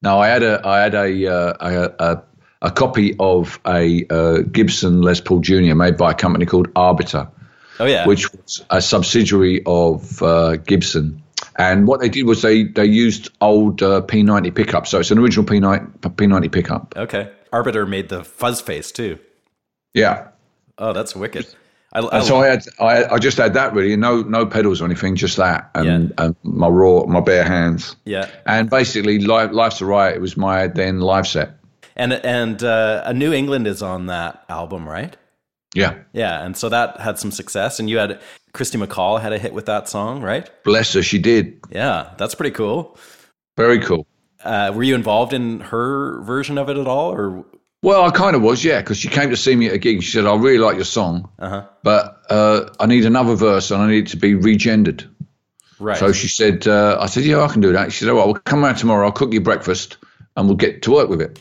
S2: No, I had a, I had a, uh, a, a, a copy of a uh, Gibson Les Paul Junior made by a company called Arbiter.
S1: Oh yeah.
S2: which was a subsidiary of uh, Gibson. And what they did was they they used old uh, P90 pickups. So it's an original P90 P90 pickup.
S1: Okay. Arbiter made the fuzz face too.
S2: Yeah.
S1: Oh, that's wicked. I, I
S2: so I had I, I just had that really, no no pedals or anything, just that and,
S1: Yeah.
S2: and my raw my bare hands.
S1: yeah.
S2: And basically, life, life's a riot. It was my then live set.
S1: And and uh, a New England is on that album, right?
S2: Yeah,
S1: Yeah, and so that had some success, and you had Kirsty MacColl had a hit with that song, right?
S2: bless her, she did.
S1: Yeah, that's pretty cool.
S2: Very cool.
S1: Uh, were you involved in her version of it at all, or
S2: Well, I kind of was, yeah, because she came to see me at a gig. and She said, "I really like your song,
S1: uh-huh.
S2: but uh, I need another verse and I need it to be regendered."
S1: right?
S2: So she said, uh, I said, yeah, I can do that. She said, all right, we'll come around tomorrow. I'll cook you breakfast and we'll get to work with it.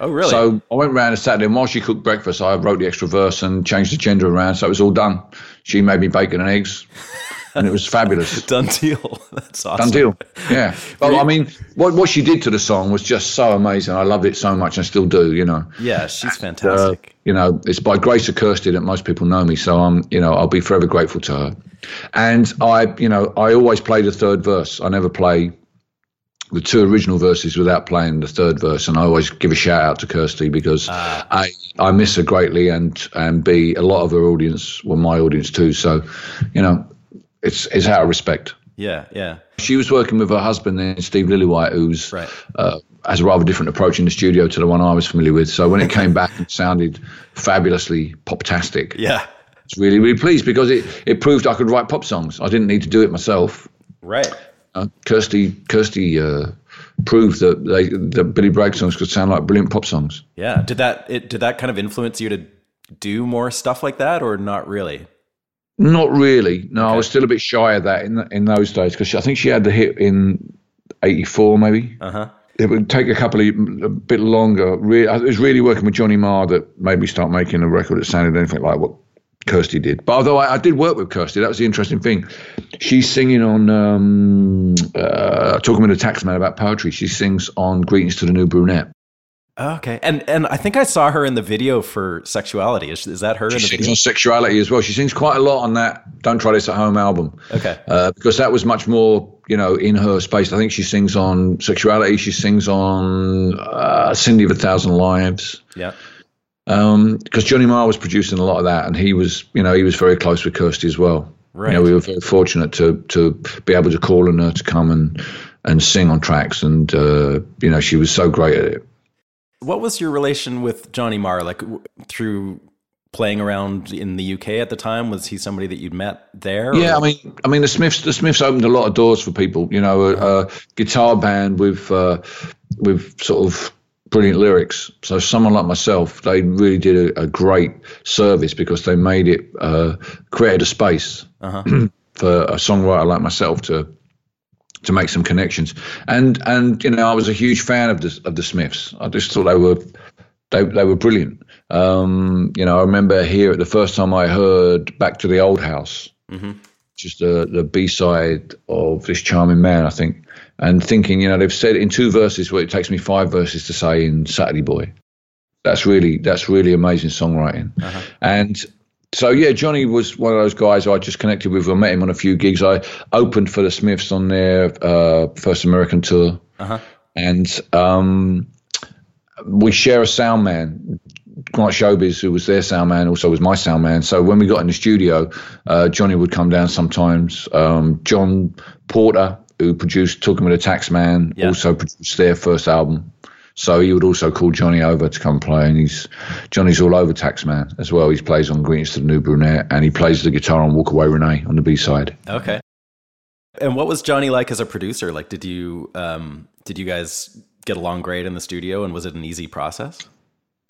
S1: oh, really?
S2: So I went round a Saturday and while she cooked breakfast, I wrote the extra verse and changed the gender around. So it was all done. She made me bacon and eggs and it was fabulous.
S1: Done deal. that's awesome.
S2: Done deal. Yeah. But I mean, what, what she did to the song was just so amazing. I loved it so much. I still do, you know.
S1: Yeah, she's
S2: Uh,
S1: fantastic.
S2: you know, it's by grace of Kirsty that most people know me. So I'm, you know, I'll be forever grateful to her. And I, you know, I always play the third verse. I never play the two original verses without playing the third verse. And I always give a shout out to Kirsty because I, I miss her greatly. And, and B, a lot of her audience were my audience too. So, you know, it's, it's out of respect.
S1: yeah, yeah.
S2: She was working with her husband then, Steve Lillywhite, who's
S1: Right.
S2: uh, has a rather different approach in the studio to the one I was familiar with. So when it came back, it sounded fabulously pop-tastic.
S1: Yeah.
S2: I was really, really pleased because it, it proved I could write pop songs. I didn't need to do it myself.
S1: Right.
S2: Uh, Kirsty, Kirsty uh, proved that they, that Billy Bragg songs could sound like brilliant pop songs.
S1: Yeah. Did that it did that kind of influence you to do more stuff like that or not really?
S2: Not really. No, I was still a bit shy of that in in those days because I think she had the hit in '84, maybe.
S1: Uh-huh.
S2: it would take a couple of a bit longer. Re- It was really working with Johnny Marr that made me start making a record that sounded anything like what Kirsty did. But although I, I did work with Kirsty, that was the interesting thing. She's singing on um, uh, talking with a taxman about poetry. She sings on "Greetings to the New Brunette."
S1: Okay. And and I think I saw her in the video for Sexuality. Is, is that her
S2: She
S1: in the
S2: sings
S1: video?
S2: on sexuality as well. She sings quite a lot on that "Don't Try This at Home" album.
S1: Okay.
S2: uh, because that was much more, you know, in her space. I think she sings on sexuality. She sings on uh, Cindy of a Thousand Lives.
S1: Yeah.
S2: Um, because Johnny Marr was producing a lot of that, and he was, you know, he was very close with Kirsty as well.
S1: Right.
S2: You know, we were very fortunate to to be able to call on her to come and and sing on tracks, and uh, you know, she was so great at it.
S1: What was your relation with Johnny Marr? Like through playing around in the UK at the time, was he somebody that you'd met there?
S2: Yeah,
S1: or-
S2: I mean, I mean, the Smiths, the Smiths opened a lot of doors for people. You know, a, a guitar band with uh, with sort of brilliant lyrics. So someone like myself, they really did a, a great service because they made it uh, created a space for a songwriter like myself to to make some connections. And and you know, I was a huge fan of the of the Smiths. I just thought they were they they were brilliant. Um, you know, I remember here the first time I heard "Back to the Old House," mm-hmm. just the the B side of this charming man, I think, and thinking, you know, they've said in two verses what it takes me five verses to say in Saturday Boy. That's really that's really amazing songwriting, and so yeah, Johnny was one of those guys I just connected with. I met him on a few gigs. I opened for the Smiths on their uh, first American tour, and um, we share a sound man. Grant Showbiz, who was their sound man, also was my sound man. So when we got in the studio, uh, Johnny would come down sometimes. Um, John Porter, who produced Talking with a Tax Man,
S1: Yeah.
S2: also produced their first album. So he would also call Johnny over to come play, and he's Johnny's all over Taxman as well. He plays on Greetings to the New Brunette, and he plays the guitar on Walk Away Renee on the B side.
S1: Okay. And what was Johnny like as a producer? Like, did you um, did you guys get along great in the studio, and was it an easy process?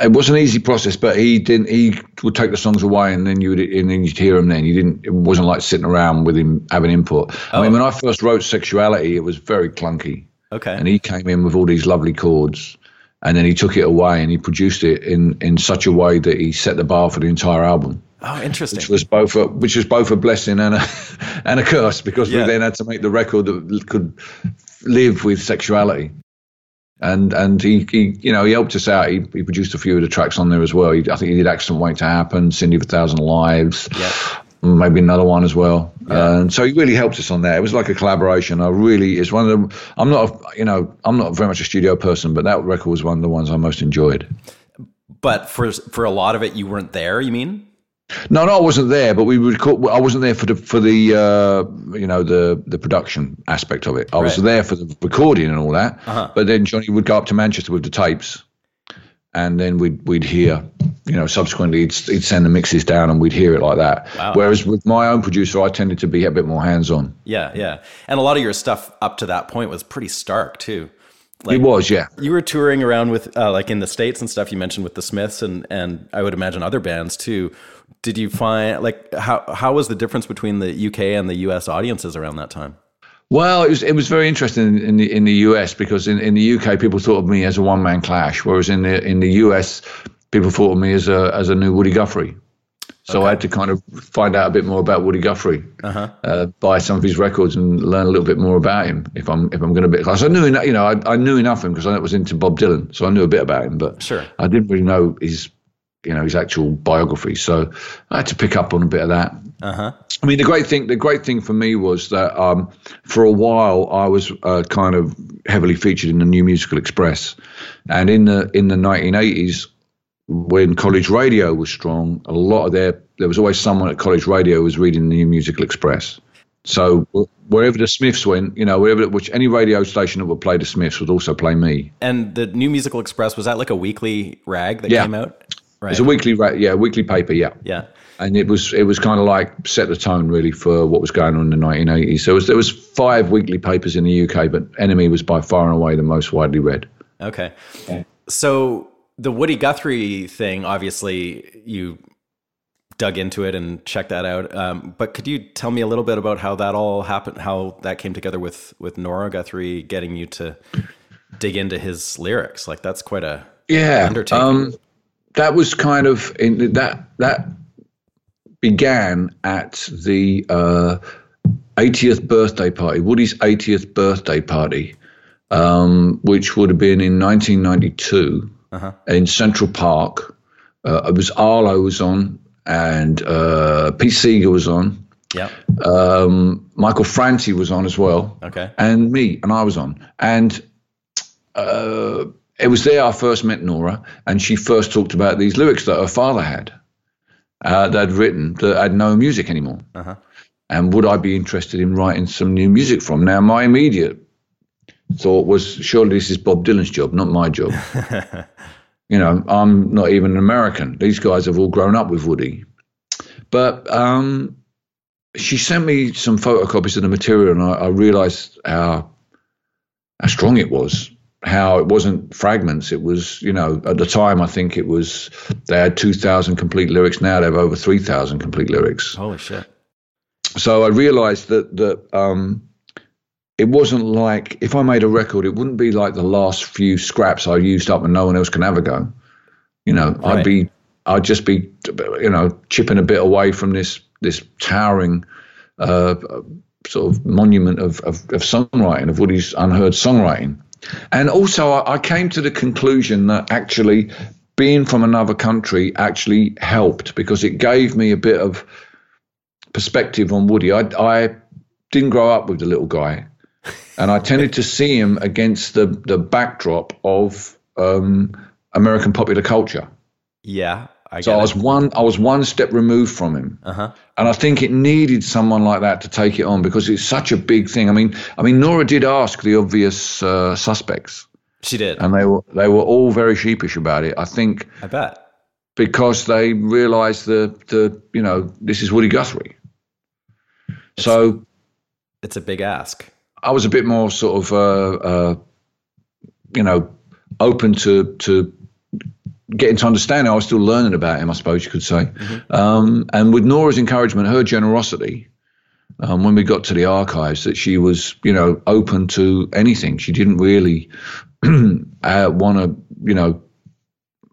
S2: it was an easy process, but he didn't. He would take the songs away, and then you would, and then you'd hear them. Then you didn't. It wasn't like sitting around with him having input. I mean, when I first wrote "Sexuality," it was very clunky.
S1: Okay.
S2: And he came in with all these lovely chords, and then he took it away and he produced it in in such a way that he set the bar for the entire album.
S1: Oh, interesting.
S2: Which was both a which was both a blessing and a and a curse because
S1: Yeah.
S2: we then had to make the record that could live with sexuality. And and he, he you know he helped us out. He, he produced a few of the tracks on there as well. He, I think he did "Accident Wait to Happen," "Cindy of a Thousand Lives,"
S1: Yeah.
S2: Maybe another one as well.
S1: Yeah.
S2: And so he really helped us on that. It was like a collaboration. I really it's one of the. I'm not a, you know I'm not very much a studio person, but that record was one of the ones I most enjoyed.
S1: But for for a lot of it, you weren't there. You mean?
S2: No, no, I wasn't there, but we would. Call, I wasn't there for the for the uh, you know the the production aspect of it. I was there for the recording and all that.
S1: Uh-huh.
S2: But then Johnny would go up to Manchester with the tapes, and then we'd we'd hear. You know, subsequently he'd, he'd send the mixes down, and we'd hear it like that.
S1: Wow.
S2: Whereas with my own producer, I tended to be a bit more hands on.
S1: Yeah, yeah. And a lot of your stuff up to that point was pretty stark too. Like,
S2: it was, yeah.
S1: You were touring around with, uh, like in the states and stuff. You mentioned with the Smiths and and I would imagine other bands too. Did you find like how how was the difference between the UK and the US audiences around that time?
S2: Well, it was it was very interesting in the in the US because in, in the UK people thought of me as a one man Clash, whereas in the in the US people thought of me as a as a new Woody Guthrie. So I had to kind of find out a bit more about Woody Guthrie,
S1: Uh-huh.
S2: uh, buy some of his records, and learn a little bit more about him. If I'm if I'm going to be, because I knew enough, you know, I, I knew enough of him because I was into Bob Dylan, so I knew a bit about him, but
S1: Sure.
S2: I didn't really know his, you know, his actual biography. So I had to pick up on a bit of that.
S1: Uh huh.
S2: I mean, the great thing, the great thing for me was that um, for a while I was uh, kind of heavily featured in the New Musical Express, and in the in the 1980s, when college radio was strong, a lot of their there was always someone at college radio who was reading the New Musical Express. So wherever the Smiths went, you know, wherever which any radio station that would play the Smiths would also play me.
S1: And the New Musical Express was that like a weekly rag that
S2: Yeah.
S1: came out? Right.
S2: It's a weekly, ra- yeah, weekly paper, yeah.
S1: yeah.
S2: and it was it was kind of like set the tone really for what was going on in the 1980s. So it was, there was five weekly papers in the UK, but NME was by far and away the most widely read.
S1: Okay. So the Woody Guthrie thing, obviously, you dug into it and checked that out. Um, but could you tell me a little bit about how that all happened, how that came together with with Nora Guthrie getting you to dig into his lyrics? Like that's quite a
S2: Yeah,
S1: undertaking.
S2: um, that was kind of in that that began at the uh, 80th birthday party, Woody's 80th birthday party, um, which would have been in 1992
S1: Uh-huh.
S2: in Central Park. Uh, it was Arlo was on, and uh, Pete Seeger was on.
S1: yeah.
S2: Um, Michael Franti was on as well
S1: Okay.
S2: and me, and I was on. And uh, it was there I first met Nora, and she first talked about these lyrics that her father had, uh, that had written that had no music anymore.
S1: Uh-huh.
S2: And would I be interested in writing some new music from? Now, my immediate thought was, surely this is Bob Dylan's job, not my job. you know, I'm not even an American. These guys have all grown up with Woody. But um, she sent me some photocopies of the material, and I, I realized how how strong it was. How it wasn't fragments. It was, you know, at the time I think it was they had two thousand complete lyrics. Now they have over three thousand complete lyrics.
S1: Holy shit.
S2: So I realized that that um, it wasn't like if I made a record, it wouldn't be like the last few scraps I used up and no one else can have a go. You know,
S1: Right.
S2: I'd be I'd just be you know chipping a bit away from this this towering uh, sort of monument of, of, of songwriting of Woody's unheard songwriting. And also, I, I came to the conclusion that actually being from another country actually helped because it gave me a bit of perspective on Woody. I, I didn't grow up with the little guy, and I tended to see him against the, the backdrop of um, American popular culture.
S1: Yeah. I
S2: So I was
S1: it.
S2: one I was one step removed from him.
S1: Uh-huh.
S2: And I think it needed someone like that to take it on because it's such a big thing. I mean, I mean, Nora did ask the obvious uh, suspects,
S1: She did.
S2: and they were they were all very sheepish about it. I think
S1: I bet.
S2: because they realised the the you know this is Woody Guthrie. So
S1: It's a big ask.
S2: I was a bit more sort of uh, uh, you know open to to getting to understand him. I was still learning about him, I suppose you could say. Um, and with Nora's encouragement, her generosity, um, when we got to the archives, that she was, you know, open to anything. She didn't really uh, want to, you know,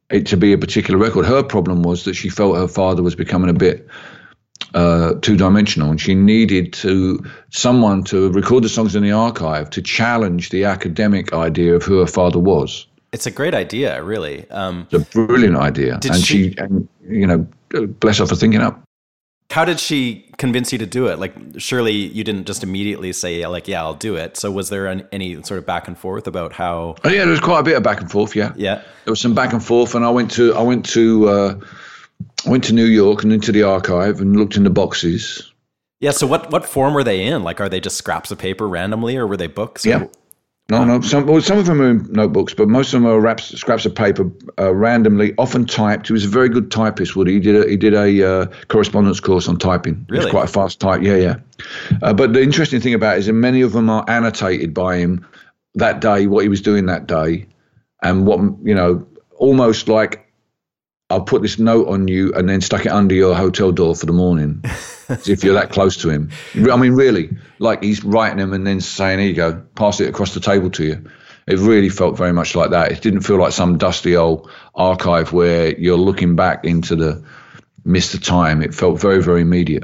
S2: it to be a particular record. Her problem was that she felt her father was becoming a bit uh, two dimensional, and she needed to someone to record the songs in the archive to challenge the academic idea of who her father was.
S1: It's a great idea, really. Um,
S2: It's a brilliant idea, and
S1: she-
S2: she, and, you know, bless her for thinking up.
S1: how did she convince you to do it? Like, surely you didn't just immediately say, like, yeah, I'll do it. So, was there an, any sort of back and forth about how?
S2: Oh, yeah, there was quite a bit of back and forth. Yeah,
S1: Yeah.
S2: there was some back and forth, and I went to I went to uh, I went to New York and into the archive and looked in the boxes.
S1: Yeah. So, what what form were they in? Like, are they just scraps of paper randomly, or were they books? or-
S2: Yeah. No, no. Some well, some of them are in notebooks, but most of them are wraps, scraps of paper, uh, randomly, often typed. He was a very good typist. Woody. He did a, he did a uh, correspondence course on typing. He
S1: Really?
S2: was quite a fast type. Yeah, yeah. Uh, but the interesting thing about it is that many of them are annotated by him that day, what he was doing that day, and what you know, almost like I'll put this note on you and then stuck it under your hotel door for the morning, if you're that close to him. I mean, really, like he's writing them and then saying, "Here you go, pass it across the table to you." It really felt very much like that. It didn't feel like some dusty old archive where you're looking back into the mist of time. It felt very, very immediate.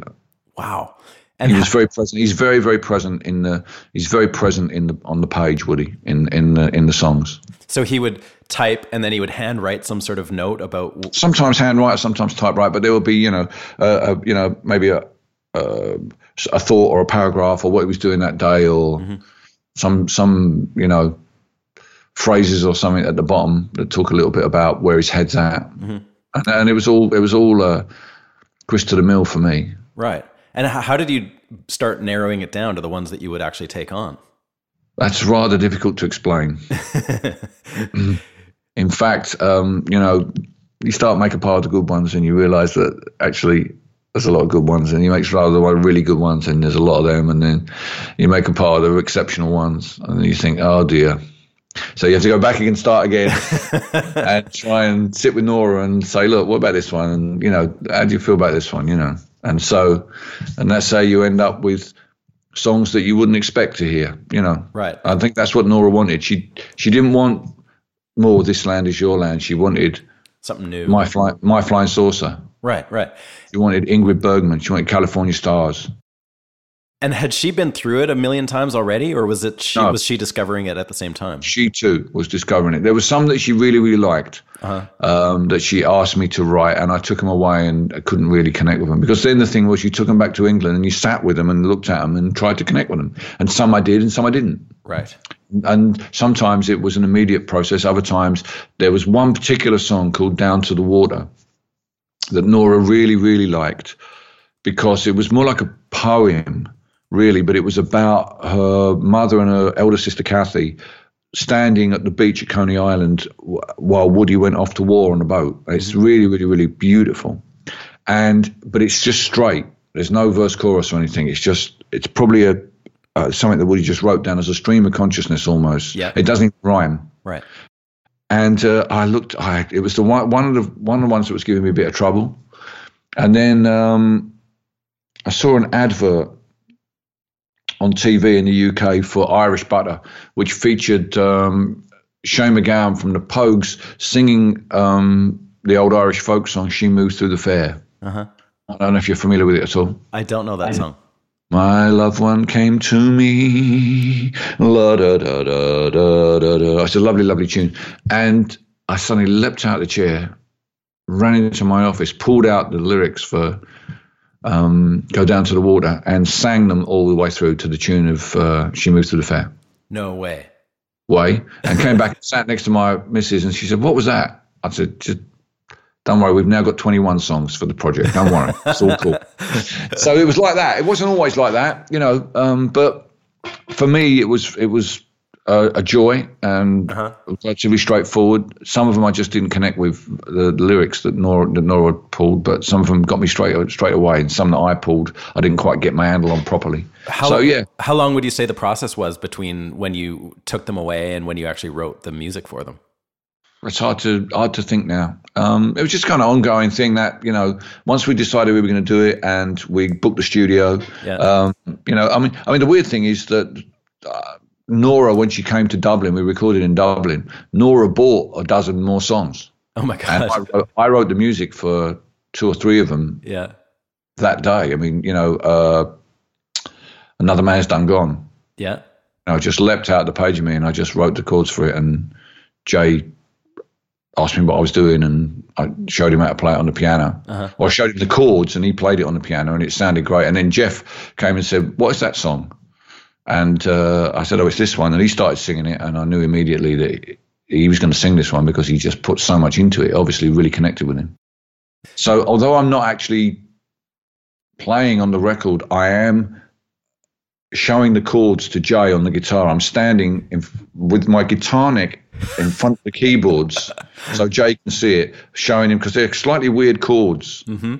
S1: Wow. And
S2: He was very present. He's very, very present in the. He's very present in the on the page, Woody, in in the in the songs.
S1: so he would type, and then he would handwrite some sort of note about.
S2: sometimes handwrite, sometimes typewrite, but there will be, you know, uh, a, you know, maybe a, a a thought or a paragraph or what he was doing that day or some some you know phrases or something at the bottom that talk a little bit about where his head's at, and, and it was all it was all uh, grist to the mill for me.
S1: Right. And how, how did you start narrowing it down to the ones that you would actually take on?
S2: That's rather difficult to explain. In fact, um, you know, you start making part of the good ones, and you realise that actually there's a lot of good ones, and you make sure the one really good ones, and there's a lot of them, and then you make a part of the exceptional ones, and then you think, oh dear. So you have to go back and start again, and try and sit with Nora and say, look, what about this one? And you know, how do you feel about this one? You know, and so, and that's how you end up with songs that you wouldn't expect to hear. You know,
S1: Right.
S2: I think that's what Nora wanted. She she didn't want more. This land is your land. She wanted
S1: Something new.
S2: my fly, my flying saucer.
S1: Right. Right.
S2: She wanted Ingrid Bergman. She wanted California Stars.
S1: And had she been through it a million times already, or was it she
S2: No.
S1: was she discovering it at the same time?
S2: She too was discovering it. There was some that she really really liked. Um, that she asked me to write, and I took them away, and I couldn't really connect with them because then the thing was, you took them back to England, and you sat with them and looked at them and tried to connect with them, and some I did, and some I didn't.
S1: Right.
S2: and sometimes it was an immediate process. Other times there was one particular song called "Down to the Water" that Nora really, really liked because it was more like a poem, really, but it was about her mother and her elder sister Kathy standing at the beach at Coney Island while Woody went off to war on a boat. It's really, really, really beautiful, and but it's just straight. There's no verse chorus or anything. It's just it's probably a uh, something that Woody just wrote down as a stream of consciousness almost.
S1: Yeah.
S2: It doesn't rhyme.
S1: Right.
S2: And uh, I looked. I it was the one one of the one of the ones that was giving me a bit of trouble. And then um, I saw an advert on TV in the UK for Irish Butter, which featured um, Shane MacGowan from the Pogues singing um, the old Irish folk song "She Moves Through the Fair."
S1: Uh-huh.
S2: I don't know if you're familiar with it at all.
S1: I don't know that song.
S2: My loved one came to me. La da da da da da da. It's a lovely, lovely tune. And I suddenly leapt out of the chair, ran into my office, pulled out the lyrics for um, Go Down to the Water, and sang them all the way through to the tune of uh, She Moves to the Fair
S1: No way.
S2: way, and came back and sat next to my missus, and she said, "What was that?" I said, "Just don't worry, we've now got 21 songs for the project. Don't worry, it's all cool." so it was like that. It wasn't always like that, you know. Um, but for me, it was it was a, a joy and relatively straightforward. Some of them I just didn't connect with the, the lyrics that Nora that Nora pulled, but some of them got me straight straight away, and some that I pulled I didn't quite get my handle on properly.
S1: How,
S2: so yeah,
S1: How long would you say the process was between when you took them away and when you actually wrote the music for them?
S2: it's hard to hard to think now. Um, it was just kind of ongoing thing that you know once we decided we were going to do it and we booked the studio.
S1: Yeah.
S2: Um, you know, I mean, I mean the weird thing is that. Uh, Nora, when she came to Dublin, we recorded in Dublin. Nora bought a dozen more songs,
S1: Oh my
S2: and I
S1: god.
S2: wrote, I wrote the music for two or three of them
S1: Yeah.
S2: that day. I mean, you know, uh, another man's done gone.
S1: Yeah.
S2: I just leapt out the page of me and I just wrote the chords for it. And Jay asked me what I was doing and I showed him how to play it on the piano.
S1: Uh-huh.
S2: Or I showed him the chords and he played it on the piano and it sounded great. And then Jeff came and said, What is that song? And uh, I said, Oh, it's this one. And he started singing it. And I knew immediately that he was going to sing this one because he just put so much into it, obviously, really connected with him. So, although I'm not actually playing on the record, I am showing the chords to Jay on the guitar. I'm standing in, with my guitar neck in front of the keyboards so Jay can see it, showing him because they're slightly weird chords.
S1: Mm-hmm.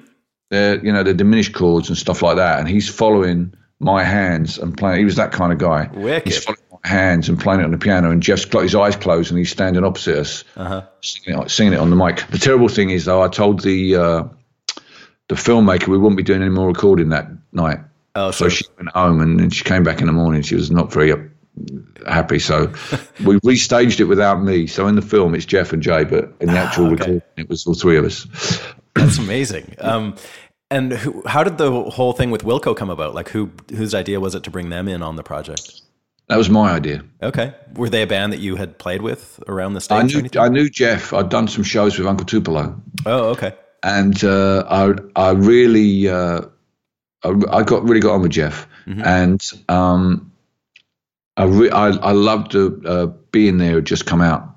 S2: They're you know they're diminished chords and stuff like that, and he's following my hands and playing. He was that kind of guy.
S1: Wicked.
S2: He's following my hands and playing it on the piano, and Jeff's got his eyes closed and he's standing opposite us,
S1: Uh-huh.
S2: singing, it, singing it on the mic. The terrible thing is though, I told the uh, the filmmaker we wouldn't be doing any more recording that night.
S1: Oh,
S2: So
S1: so,
S2: she went home and then she came back in the morning. She was not very uh, happy. So we restaged it without me. So in the film, it's Jeff and Jay, but in the actual
S1: Ah, okay.
S2: recording, it was all three of us.
S1: that's amazing. Um, and who, how did the whole thing with Wilco come about? Like, who whose idea was it to bring them in on the project?
S2: That was my idea.
S1: Okay, were they a band that you had played with around the states?
S2: I knew? I knew Jeff. I'd done some shows with Uncle Tupelo,
S1: oh, okay.
S2: and uh, I I really uh, I, I got really got on with Jeff,
S1: Mm-hmm.
S2: and um, I, re- I I loved the, uh, being there. Had just come out.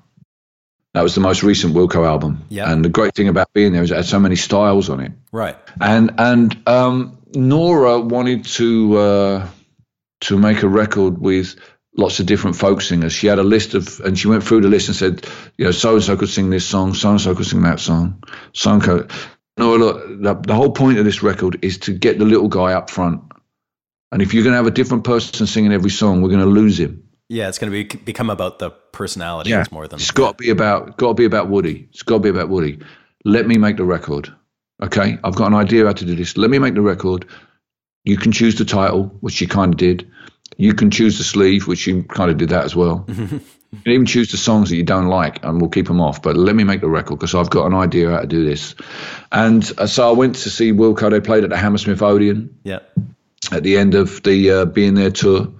S2: That was the most recent Wilco album,
S1: Yeah.
S2: and the great thing about being there is it had so many styles on it.
S1: Right.
S2: and and um, Nora wanted to uh, to make a record with lots of different folk singers. She had a list of, and she went through the list and said, you know, so and so could sing this song, so and so could sing that song, so and so. No, look, the, the whole point of this record is to get the little guy up front. And if you're going to have a different person singing every song, we're going to lose him.
S1: Yeah, it's going to be become about the personalities more than
S2: It's got to be about got to be about Woody. It's got to be about Woody. Let me make the record. Okay, I've got an idea how to do this. Let me make the record. You can choose the title, which she kind of did. You can choose the sleeve, which she kind of did that as well. you can even choose the songs that you don't like, and we'll keep them off. But let me make the record because I've got an idea how to do this. And uh, so I went to see Wilco. They played at the Hammersmith Odeon
S1: yeah.
S2: At the end of the uh, being there tour,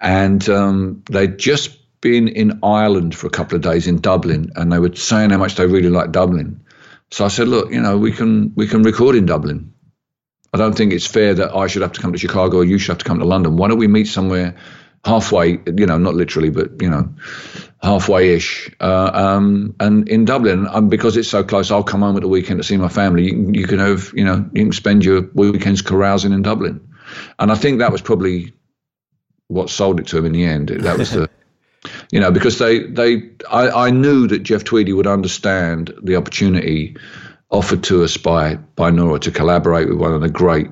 S2: and um, they'd just been in Ireland for a couple of days in Dublin, and they were saying how much they really liked Dublin. So I said, look, you know, we can we can record in Dublin. I don't think it's fair that I should have to come to Chicago or you should have to come to London. Why don't we meet somewhere halfway? You know, not literally, but you know, halfway-ish. Uh, um, and in Dublin, um, because it's so close, I'll come home at the weekend to see my family. You you can have, you know, you can spend your weekends carousing in Dublin. And I think that was probably what sold it to him in the end. That was the, you know, because they they I, I knew that Jeff Tweedy would understand the opportunity offered to us by by Nora to collaborate with one of the great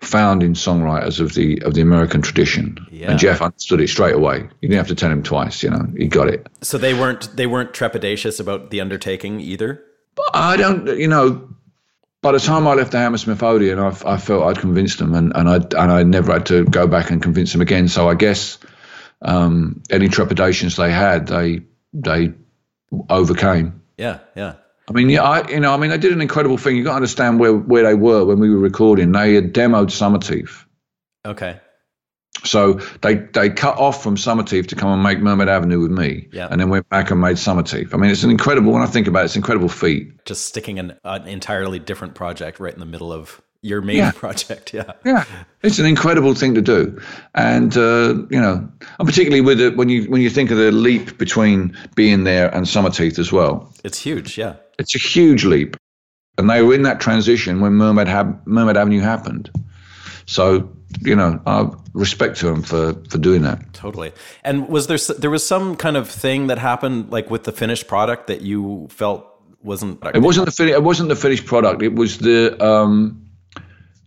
S2: founding songwriters of the of the American tradition.
S1: Yeah.
S2: And Jeff understood it straight away. You didn't have to tell him twice. You know, he got it.
S1: So they weren't they weren't trepidatious about the undertaking either.
S2: I don't, you know, by the time I left the Hammersmith Odeon, I, I felt I'd convinced them, and, and I and I never had to go back and convince them again. So I guess um, any trepidations they had, they they overcame.
S1: Yeah, yeah.
S2: I mean, yeah, I you know, I mean, they did an incredible thing. You got to understand where where they were when we were recording. They had demoed Summerteeth.
S1: Okay.
S2: So they they cut off from Summerteeth to come and make Mermaid Avenue with me,
S1: Yeah.
S2: and then went back and made Summerteeth. I mean, it's an incredible. When I think about it, it's an incredible feat.
S1: Just sticking an, an entirely different project right in the middle of your main
S2: Yeah.
S1: project. Yeah.
S2: Yeah, it's an incredible thing to do, and uh, you know, and particularly with it when you when you think of the leap between being there and Summerteeth as well,
S1: It's huge. Yeah.
S2: it's a huge leap, and they were in that transition when Mermaid Hab- Mermaid Avenue happened. So you know, I respect to him for for doing that.
S1: Totally. And was there there was some kind of thing that happened like with the finished product that you felt wasn't
S2: It wasn't the fin- it wasn't the finished product. It was the um,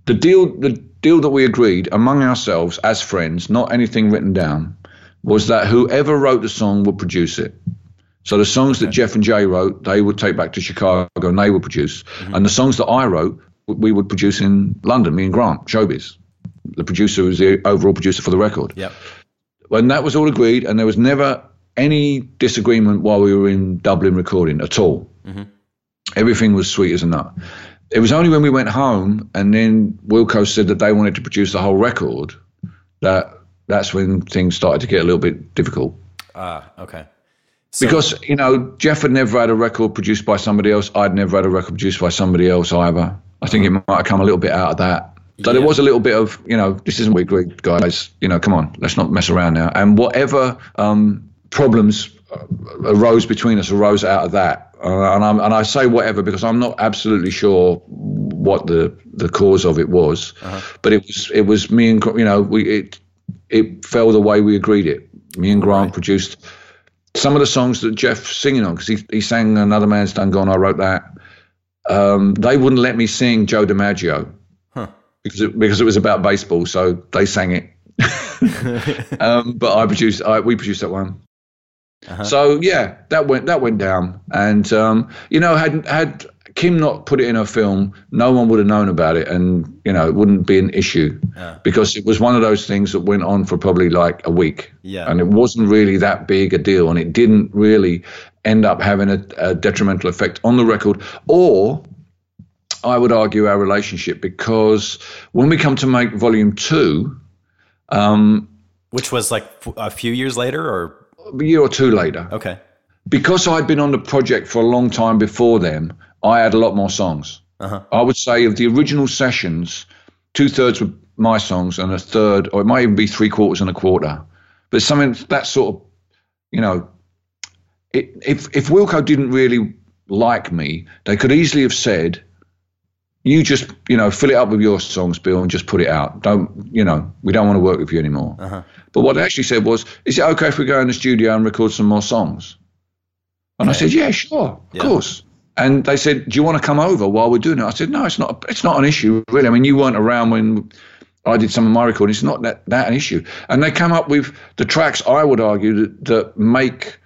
S2: the deal the deal that we agreed among ourselves as friends, not anything written down, was that whoever wrote the song would produce it. So the songs that Jeff and Jay wrote, they would take back to Chicago and they would produce. And the songs that I wrote, we would produce in London, me and Grant, Showbiz. The producer was the overall producer for the record.
S1: Yep.
S2: When that was all agreed, and there was never any disagreement while we were in Dublin recording at all. Everything was sweet as a nut. It was only when we went home and then Wilco said that they wanted to produce the whole record that that's when things started to get a little bit difficult.
S1: Ah, okay. So,
S2: Because, you know, Jeff had never had a record produced by somebody else. I'd never had a record produced by somebody else either. I think it might have come a little bit out of that. So there
S1: Yeah.
S2: was a little bit of, you know, this isn't we agreed, guys. You know, come on, let's not mess around now. And whatever um, problems uh, arose between us arose out of that. Uh, and, I'm, and I say whatever because I'm not absolutely sure what the, the cause of it was. But it was it was me and you know we it it fell the way we agreed it. Me and Grant produced some of the songs that Jeff's singing on because he, he sang Another Man's Done Gone. I wrote that. Um, they wouldn't let me sing Joe DiMaggio because it, because it was about baseball, so they sang it. um, but I produced, I, we produced that one. So yeah, that went that went down, and um, you know, had had Kim not put it in her film, no one would have known about it, and you know, it wouldn't be an issue because it was one of those things that went on for probably like a week,
S1: Yeah.
S2: and it wasn't really that big a deal, and it didn't really end up having a, a detrimental effect on the record, or I would argue our relationship because when we come to make volume two, um,
S1: which was like f- a few years later, or
S2: a year or two later,
S1: okay.
S2: because I'd been on the project for a long time before them, I had a lot more songs. I would say of the original sessions, two thirds were my songs and a third, or it might even be three quarters and a quarter. But something that sort of, you know, it, if if Wilco didn't really like me, they could easily have said, "You just, you know, fill it up with your songs, Bill, and just put it out. Don't, you know, we don't want to work with you anymore." Uh-huh. But what they actually said was, "Is it okay if we go in the studio and record some more songs?" And I said, "Yeah, sure, of course." And they said, "Do you want to come over while we're doing it?" I said, "No, it's not. It's not an issue, really. I mean, you weren't around when I did some of my recording. It's not that that an issue." And they come up with the tracks. I would argue that, that make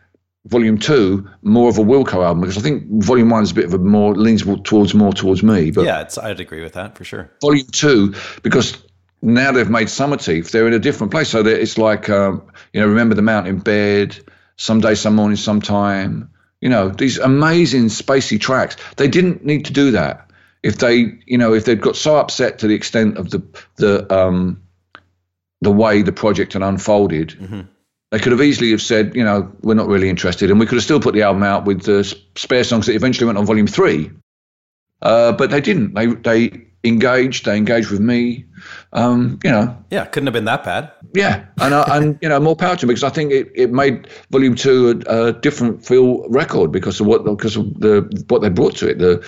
S2: Volume Two more of a Wilco album because I think Volume One is a bit of a more leans towards more towards me, but
S1: Yeah, it's, I'd agree with that for sure.
S2: volume two because now they've made Summerteeth. They're in a different place. So it's like, um, you know, remember the mountain bed, someday, some morning, sometime. You know, these amazing spacey tracks. They didn't need to do that if they, you know, if they'd got so upset to the extent of the the um, the way the project had unfolded. They could have easily have said, you know, we're not really interested, and we could have still put the album out with the spare songs that eventually went on volume three. Uh, but they didn't. They they engaged. They engaged with me. Um, you know,
S1: Yeah, couldn't have been that bad.
S2: yeah, and I, and you know more power to them because I think it, it made Volume Two a, a different feel record because of what because of the what they brought to it the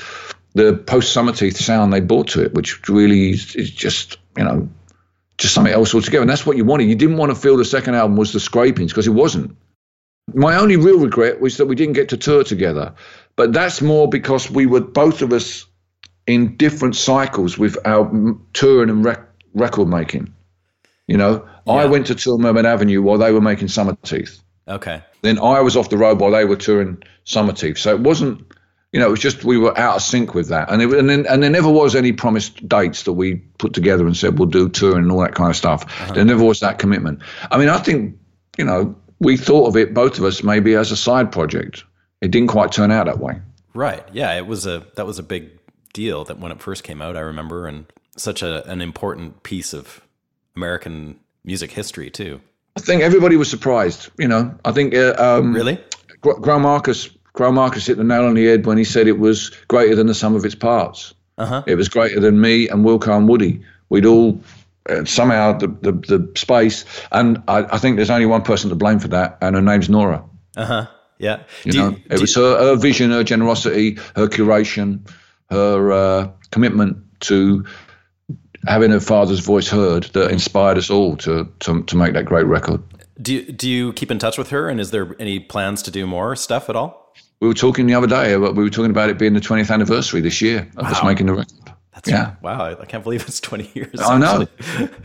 S2: the post Summerteeth sound they brought to it, which really is, is just you know just something else altogether. And that's what you wanted. You didn't want to feel the second album was the scrapings because it wasn't. My only real regret was that we didn't get to tour together, but that's more because we were both of us in different cycles with our touring and rec- record making. You know, I went to tour Mermaid Avenue while they were making Summerteeth.
S1: Okay.
S2: Then I was off the road while they were touring Summerteeth. So it wasn't, you know, it was just we were out of sync with that. And, it, and, then, and there never was any promised dates that we put together and said we'll do touring and all that kind of stuff. There never was that commitment. I mean, I think, you know, we thought of it, both of us, maybe as a side project. It didn't quite turn out that way.
S1: Right. Yeah, it was a that was a big deal that when it first came out, I remember, and such a, an important piece of American music history too.
S2: I think everybody was surprised. You know, I think uh, um,
S1: Really?
S2: Gr- Greil Marcus, Greil Marcus hit the nail on the head when he said it was greater than the sum of its parts.
S1: Uh-huh.
S2: It was greater than me and Wilco and Woody. We'd all uh, somehow the, the the space, and I, I think there's only one person to blame for that, and her name's Nora.
S1: Uh huh. Yeah.
S2: You
S1: Do
S2: know,
S1: you-
S2: it was
S1: you-
S2: her, her vision, her generosity, her curation, her uh, commitment to having her father's voice heard that inspired us all to to, to make that great record.
S1: do you, do you keep in touch with her? And is there any plans to do more stuff at all?
S2: We were talking the other day. about- We were talking about it being the 20th anniversary this year of us making the record.
S1: That's
S2: Yeah.
S1: Wow. I, can't believe it's twenty years.
S2: I know.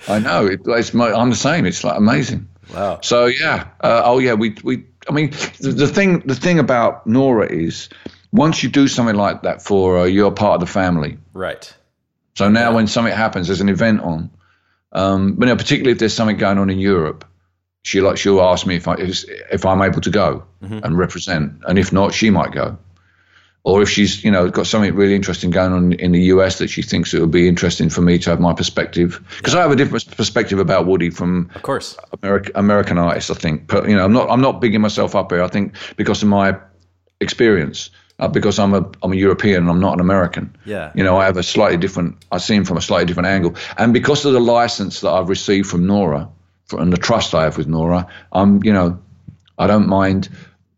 S2: I know. It, it's my, I'm the same. It's like amazing.
S1: Wow.
S2: So yeah. Uh, oh yeah. We we I mean, the, the thing the thing about Nora is once you do something like that for her, you're part of the family.
S1: Right.
S2: So now when something happens, there's an event on, um, but you know, particularly if there's something going on in Europe, she like she'll ask me if I if, if I'm able to go and represent, and if not, she might go. Or if she's, you know, got something really interesting going on in the US that she thinks it would be interesting for me to have my perspective, because I have a different perspective about Woody from
S1: Of course.
S2: American American artists. I think, but you know, I'm not I'm not bigging myself up here. I think because of my experience, uh, because I'm a I'm a European and I'm not an American.
S1: Yeah.
S2: You know, I have a slightly different. I see him from a slightly different angle, and because of the license that I've received from Nora, for, and the trust I have with Nora, I'm you know, I don't mind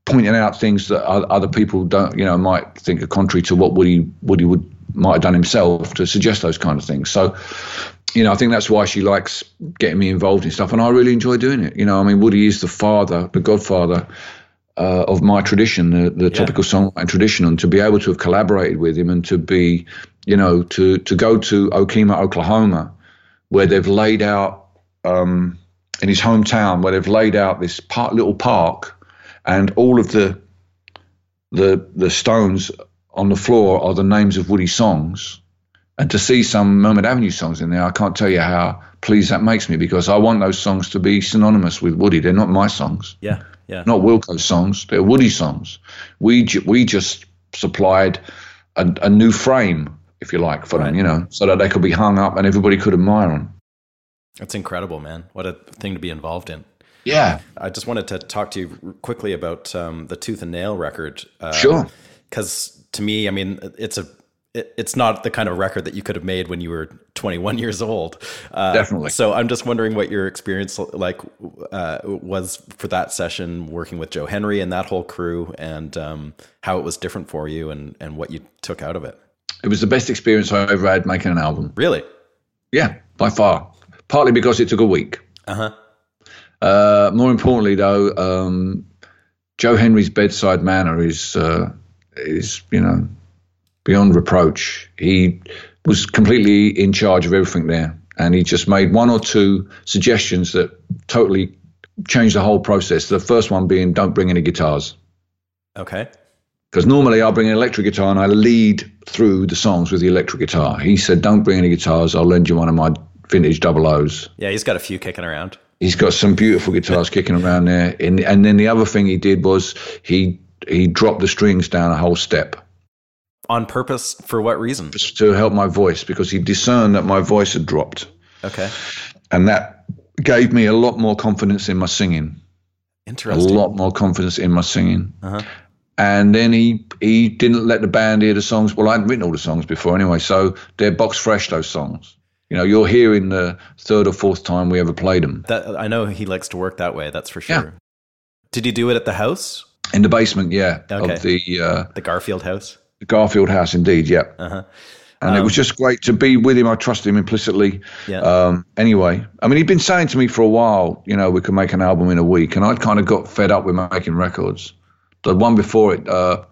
S2: pointing out things that other people don't you know might think are contrary to what Woody Woody would might have done himself to suggest those kind of things. So you know, I think that's why she likes getting me involved in stuff, and I really enjoy doing it. You know, I mean, Woody is the father, the godfather uh, of my tradition, the, the topical songwriting tradition, and to be able to have collaborated with him and to be, you know, to to go to Okemah, Oklahoma, where they've laid out um, in his hometown, where they've laid out this park, little park, and all of the the the stones on the floor are the names of Woody songs and to see some Mermaid Avenue songs in there, I can't tell you how pleased that makes me because I want those songs to be synonymous with Woody. They're not my songs,
S1: Yeah. Yeah.
S2: not Wilco's songs. They're Woody songs. We ju- we just supplied a, a new frame, if you like, for them, you know, so that they could be hung up and everybody could admire them.
S1: That's incredible, man. What a thing to be involved in.
S2: Yeah,
S1: I just wanted to talk to you quickly about um, the Tooth and Nail record. Uh,
S2: Sure.
S1: Because to me, I mean, it's a it, it's not the kind of record that you could have made when you were 21 years old. Uh,
S2: Definitely.
S1: So I'm just wondering what your experience like uh, was for that session, working with Joe Henry and that whole crew, and um, how it was different for you, and and what you took out of it.
S2: it was the best experience I ever had making an album.
S1: Really?
S2: Yeah, by far. Partly because it took a week.
S1: Uh huh.
S2: Uh, more importantly, though, um, Joe Henry's bedside manner is uh, is you know beyond reproach. He was completely in charge of everything there, and he just made one or two suggestions that totally changed the whole process. The first one being, don't bring any guitars.
S1: Okay.
S2: Because normally I'll bring an electric guitar and I lead through the songs with the electric guitar. He said, "Don't bring any guitars. I'll lend you one of my vintage double O's."
S1: Yeah, he's got a few kicking around.
S2: He's got some beautiful guitars kicking around there. And, and then the other thing he did was he he dropped the strings down a whole step
S1: On purpose for what reason?
S2: just to help my voice because he discerned that my voice had dropped.
S1: Okay.
S2: And that gave me a lot more confidence in my singing.
S1: Interesting.
S2: A lot more confidence in my singing.
S1: Uh-huh.
S2: And then he he didn't let the band hear the songs. Well, I hadn't written all the songs before anyway, so they're box fresh, those songs. You know, you're here hearing the third or fourth time we ever played him.
S1: That I know he likes to work that way. That's for sure. Yeah. Did you do it at the house,
S2: In the basement, yeah,
S1: Okay.
S2: of the uh,
S1: the Garfield house?
S2: The Garfield house, indeed, yeah.
S1: Uh-huh.
S2: and it was just great to be with him. I trust him implicitly.
S1: Yeah.
S2: Um, anyway, I mean, he'd been saying to me for a while, you know, we could make an album in a week, and I'd kind of got fed up with making records. The one before it, uh,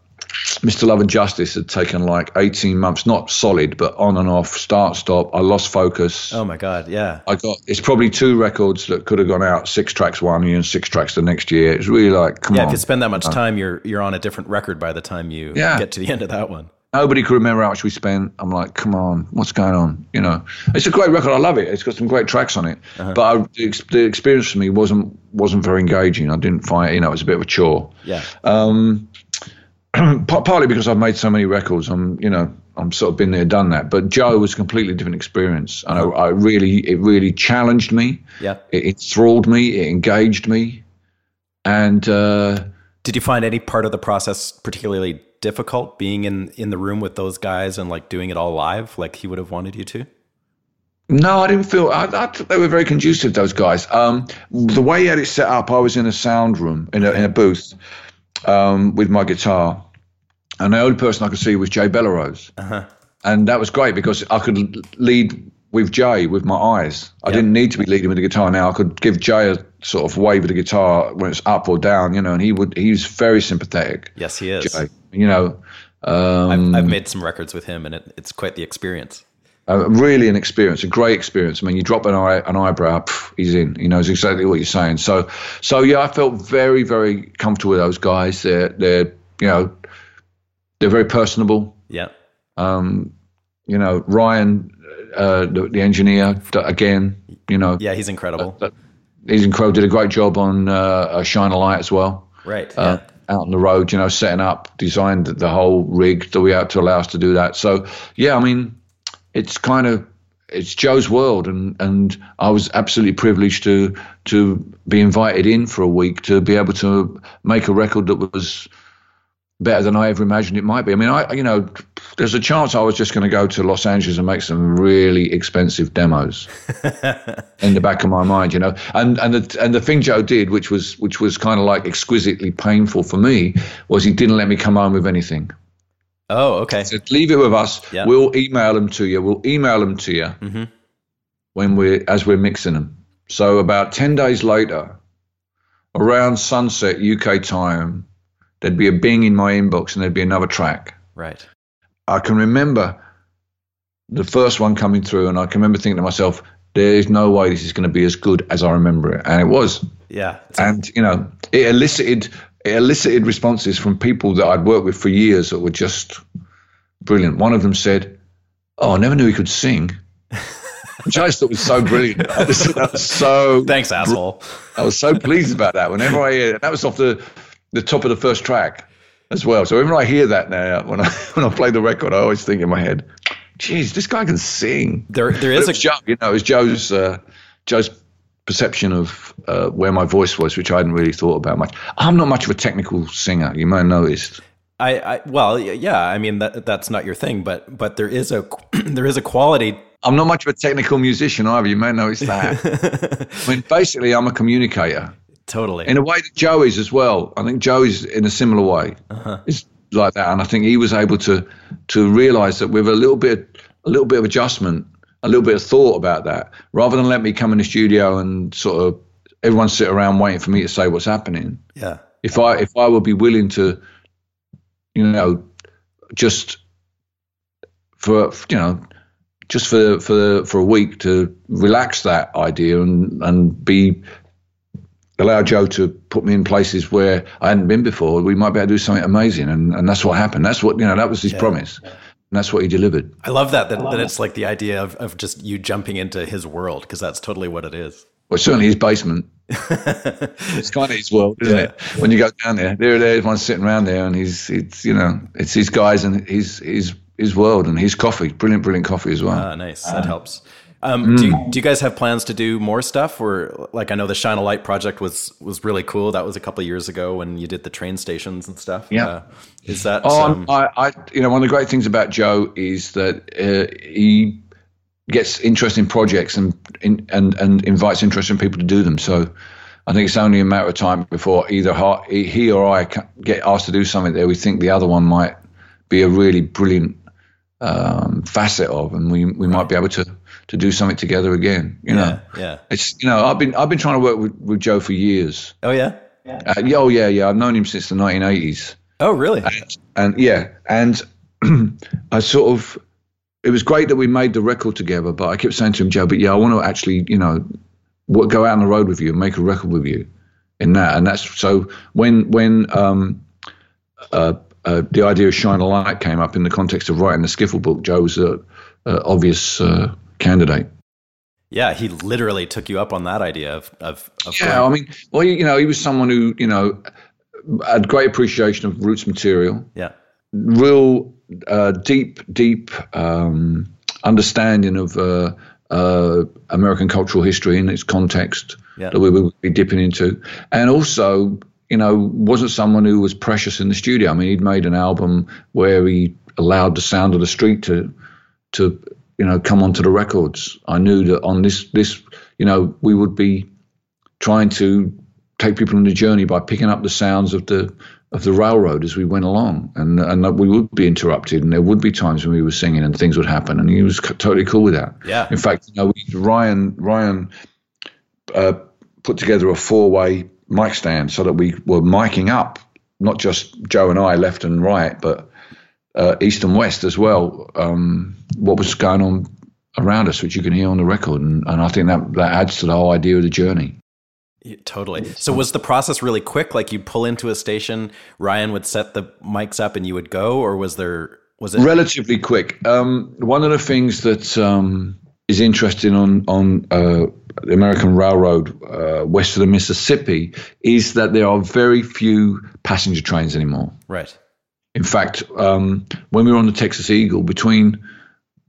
S2: Mr. Love and Justice, had taken like 18 months, not solid, but on and off, start, stop. I lost focus.
S1: Oh my god, yeah.
S2: I got it's probably two records that could have gone out six tracks one year and six tracks the next year. It's really like, come
S1: Yeah,
S2: on.
S1: if you spend that much time, you're you're on a different record by the time you
S2: Yeah.
S1: get to the end of that one.
S2: Nobody could remember how much we spent. I'm like, come on, what's going on? You know, it's a great record. I love it. It's got some great tracks on it. But I, the, the experience for me wasn't wasn't very engaging. I didn't find, you know, it was a bit of a chore.
S1: Yeah.
S2: Um, partly because I've made so many records. I'm, you know, I'm sort of been there, done that. But Joe was a completely different experience, and I, I really, it really challenged me.
S1: Yeah.
S2: It enthralled me. It engaged me, and. uh
S1: Did you find any part of the process particularly difficult being in in the room with those guys and like doing it all live like he would have wanted you to?
S2: No, I didn't feel. I, I thought they were very conducive. Those guys. Um, the way he had it set up, I was in a sound room in a, in a booth um, with my guitar, and the only person I could see was Jay Bellerose,
S1: Uh-huh.
S2: and that was great because I could lead with Jay with my eyes. I didn't need to be leading with the guitar now. I could give Jay a sort of wave of the guitar when it's up or down, you know, and he would. He was very sympathetic.
S1: Yes, he is.
S2: Jay, you know. Um,
S1: I've, I've made some records with him and it, it's quite the experience.
S2: Uh, really an experience, a great experience. I mean, you drop an eye, an eyebrow, pff, he's in. He knows exactly what you're saying. So, so yeah, I felt very, very comfortable with those guys. They're, they're, you know, they're very personable.
S1: Yeah.
S2: Um, you know, Ryan, uh, the, the engineer, again, you know,
S1: Yeah, he's incredible.
S2: uh, he's incredible. Did a great job on uh, uh, Shine a Light as well.
S1: right.
S2: Uh, Out on the road, you know, setting up, designed the whole rig that we had to allow us to do that. So, yeah, I mean, it's kind of it's Joe's world, and and I was absolutely privileged to to be invited in for a week to be able to make a record that was better than I ever imagined it might be. I mean, I you know, there's a chance I was just going to go to Los Angeles and make some really expensive demos in the back of my mind, you know. And and the and the thing Joe did, which was which was kind of like exquisitely painful for me, was he didn't let me come home with anything.
S1: Oh, okay.
S2: Said, leave it with us.
S1: Yeah.
S2: We'll email them to you. We'll email them to you
S1: Mhm.
S2: when we're as we're mixing them. So about ten days later, around sunset UK time, there'd be a bing in my inbox and there'd be another track.
S1: Right.
S2: I can remember the first one coming through, and I can remember thinking to myself, "There is no way this is going to be as good as I remember it," and it was.
S1: Yeah.
S2: And you know, it elicited it elicited responses from people that I'd worked with for years that were just brilliant. One of them said, "Oh, I never knew he could sing," which I just thought was so brilliant. I just thought that was so
S1: thanks, asshole.
S2: I was so pleased about that. Whenever I hear that was off the the top of the first track as well. So whenever I hear that now, when I when I play the record, I always think in my head, "Geez, this guy can sing."
S1: There, there is
S2: was
S1: a
S2: Joe, you know, it was Joe's uh, Joe's perception of uh, where my voice was, which I hadn't really thought about much. I'm not much of a technical singer. You may have noticed.
S1: I, I well, yeah. I mean, that that's not your thing, but but there is a there is a quality.
S2: I'm not much of a technical musician either. You may have noticed that. I mean, basically, I'm a communicator.
S1: Totally.
S2: in a way that Joe is as well. I think Joe is in a similar way. Is like that, and I think he was able to to realize that with a little bit a little bit of adjustment, a little bit of thought about that, rather than let me come in the studio and sort of everyone sit around waiting for me to say what's happening.
S1: yeah.
S2: If I if I would be willing to, you know, just for you know just for for for a week to relax that idea and and be allow Joe to put me in places where I hadn't been before, we might be able to do something amazing. And, and that's what happened. That's what, you know, that was his promise. And that's what he delivered.
S1: I love that. That, that it's like the idea of, of just you jumping into his world because that's totally what it is.
S2: Well, certainly his basement. it's kind of his world, isn't it? When you go down there, there, there, everyone's sitting around there, and he's, it's, you know, it's his guys and his, his, his world and his coffee. Brilliant, brilliant coffee as well.
S1: Ah, nice. That helps. Um, do, you, do you guys have plans to do more stuff? Or like I know the Shine a Light project was was really cool. That was a couple of years ago when you did the train stations and stuff.
S2: Yeah.
S1: Uh, is that?
S2: Oh,
S1: um,
S2: I, I, you know, one of the great things about Joe is that uh, he gets interesting projects and, in, and and invites interesting people to do them. So I think it's only a matter of time before either he or I get asked to do something that we think the other one might be a really brilliant um, facet of, and we we might be able to to do something together again. You know,
S1: yeah. Yeah.
S2: it's you know I've been I've been trying to work with, with Joe for years.
S1: Oh yeah.
S2: Uh, yeah, oh yeah, yeah. I've known him since the 1980s
S1: Oh really?
S2: and yeah, and I sort of, it was great that we made the record together. But I kept saying to him, Joe, but yeah, I want to actually, you know, what, go out on the road with you and make a record with you in that. And that's so when when um, uh, uh, the idea of Shine a Light came up in the context of writing the Skiffle book, Joe was a, a obvious uh, candidate.
S1: Yeah. He literally took you up on that idea of of. of
S2: Yeah, I mean, well, you know, he was someone who, you know, had great appreciation of roots material.
S1: yeah.
S2: real uh, deep, deep um, understanding of uh, uh, American cultural history in its context
S1: Yeah.
S2: that we would be dipping into, and also, you know, wasn't someone who was precious in the studio. I mean, he'd made an album where he allowed the sound of the street to, to, you know, come onto the records. I knew that on this, this, you know, we would be trying to take people on the journey by picking up the sounds of the of the railroad as we went along, and and that we would be interrupted, and there would be times when we were singing and things would happen, and he was c- totally cool with that.
S1: Yeah.
S2: In fact, you know, we, Ryan Ryan uh, put together a four way mic stand so that we were miking up, not just Joe and I left and right, but uh, east and west as well. Um, what was going on around us, which you can hear on the record. And, and I think that, that adds to the whole idea of the journey.
S1: Yeah, totally. So was the process really quick? Like you pull into a station, Ryan would set the mics up and you would go, or was there was it
S2: relatively quick? Um, one of the things that um, is interesting on on uh, the American Railroad uh, west of the Mississippi is that there are very few passenger trains anymore.
S1: Right.
S2: In fact, um, when we were on the Texas Eagle between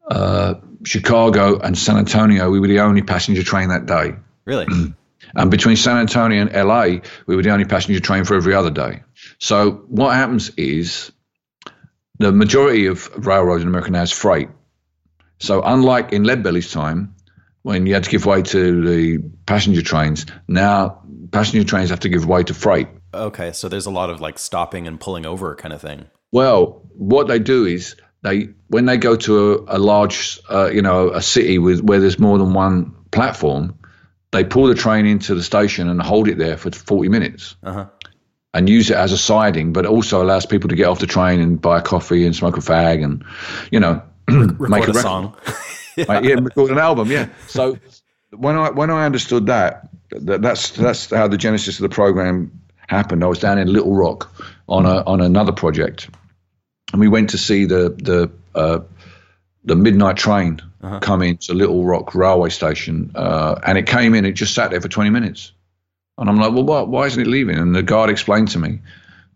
S2: uh, Chicago and San Antonio, we were the only passenger train that day.
S1: Really.
S2: And between San Antonio and LA, we were the only passenger train for every other day. So what happens is the majority of railroads in America now is freight. So unlike in Leadbelly's time, when you had to give way to the passenger trains, now passenger trains have to give way to freight.
S1: Okay, so there's a lot of like stopping and pulling over kind of thing.
S2: Well, what they do is they when they go to a, a large, uh, you know, a city with where there's more than one platform, they pull the train into the station and hold it there for 40 minutes
S1: Uh-huh.
S2: and use it as a siding, but it also allows people to get off the train and buy a coffee and smoke a fag and, you know,
S1: Record
S2: make
S1: a
S2: record.
S1: song.
S2: Right, yeah, record an album. Yeah. So when I when I understood that, that that's that's how the genesis of the program happened. I was down in Little Rock on a on another project, and we went to see the the uh, the midnight train come into Little Rock railway station, uh, and it came in. It just sat there for twenty minutes, and I'm like, well, why, why isn't it leaving? And the guard explained to me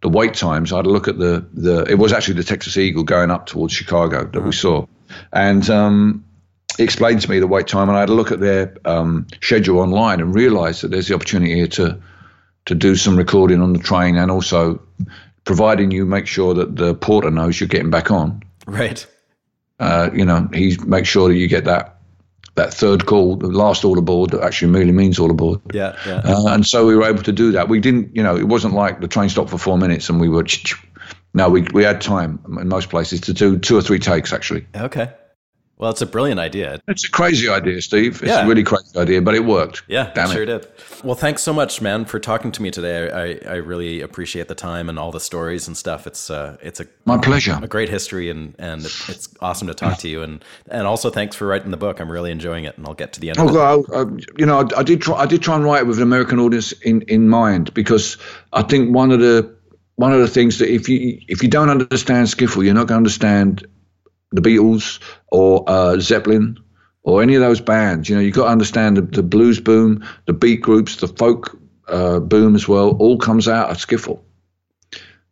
S2: the wait times. I had a look at the the. It was actually the Texas Eagle going up towards Chicago that we saw, and um, he explained to me the wait time, and I had a look at their um, schedule online and realised that there's the opportunity here to to do some recording on the train, and also providing you make sure that the porter knows you're getting back on.
S1: right.
S2: Uh, you know, he makes sure that you get that that third call, the last all aboard, that actually really means all aboard.
S1: Yeah, yeah.
S2: Uh, and so we were able to do that. We didn't, you know, it wasn't like the train stopped for four minutes and we were. No, we we had time in most places to do two or three takes actually.
S1: okay. Well, it's a brilliant idea.
S2: It's a crazy idea, Steve. It's
S1: Yeah.
S2: a really crazy idea, but it worked.
S1: Yeah,
S2: Damn
S1: it sure
S2: it.
S1: did. Well, thanks so much, man, for talking to me today. I, I really appreciate the time and all the stories and stuff. It's uh, it's a
S2: My pleasure.
S1: a great history and and it's awesome to talk to you and and also thanks for writing the book. I'm really enjoying it, and I'll get to the end.
S2: Oh,
S1: of it.
S2: God, I, I- you know, I, I did try. I did try and write it with an American audience in, in mind because I think one of the one of the things that if you if you don't understand skiffle, you're not going to understand the Beatles or uh, Zeppelin or any of those bands. You know, you've got to understand the, the blues boom, the beat groups, the folk uh, boom as well. All comes out of skiffle.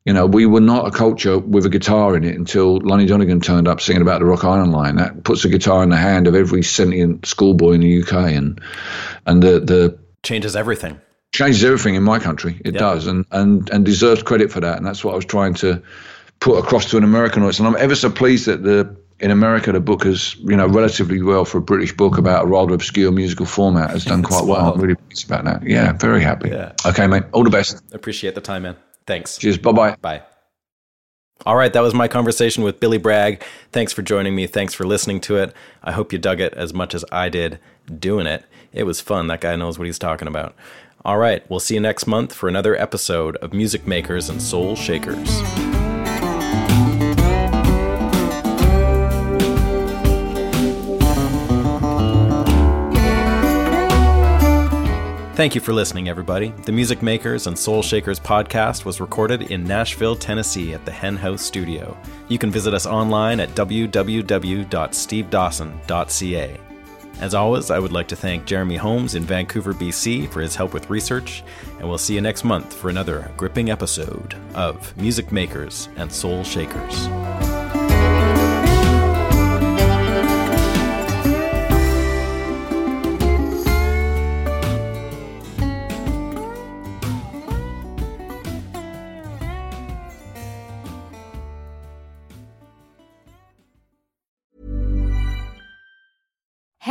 S2: You know, we were not a culture with a guitar in it until Lonnie Donegan turned up singing about the Rock Island line. That puts a guitar in the hand of every sentient schoolboy in the UK, and and the the
S1: Changes everything.
S2: changes everything in my country. It
S1: Yeah.
S2: does, and and and deserves credit for that. And that's what I was trying to put across to an American audience. And I'm ever so pleased that the in America the book has you know relatively well for a British book about a rather obscure musical format has done quite well. I'm really pleased about that. Yeah, very happy.
S1: Yeah.
S2: Okay, mate. All the best.
S1: Appreciate the time, man. Thanks.
S2: Cheers. Bye bye.
S1: Bye. All right, that was my conversation with Billy Bragg. Thanks for joining me. Thanks for listening to it. I hope you dug it as much as I did doing it. It was fun. That guy knows what he's talking about. All right, we'll see you next month for another episode of Music Makers and Soul Shakers. Thank you for listening, everybody. The Music Makers and Soul Shakers podcast was recorded in Nashville, Tennessee at the Hen House Studio. You can visit us online at www.stevedawson.ca. As always, I would like to thank Jeremy Holmes in Vancouver, BC for his help with research, and we'll see you next month for another gripping episode of Music Makers and Soul Shakers.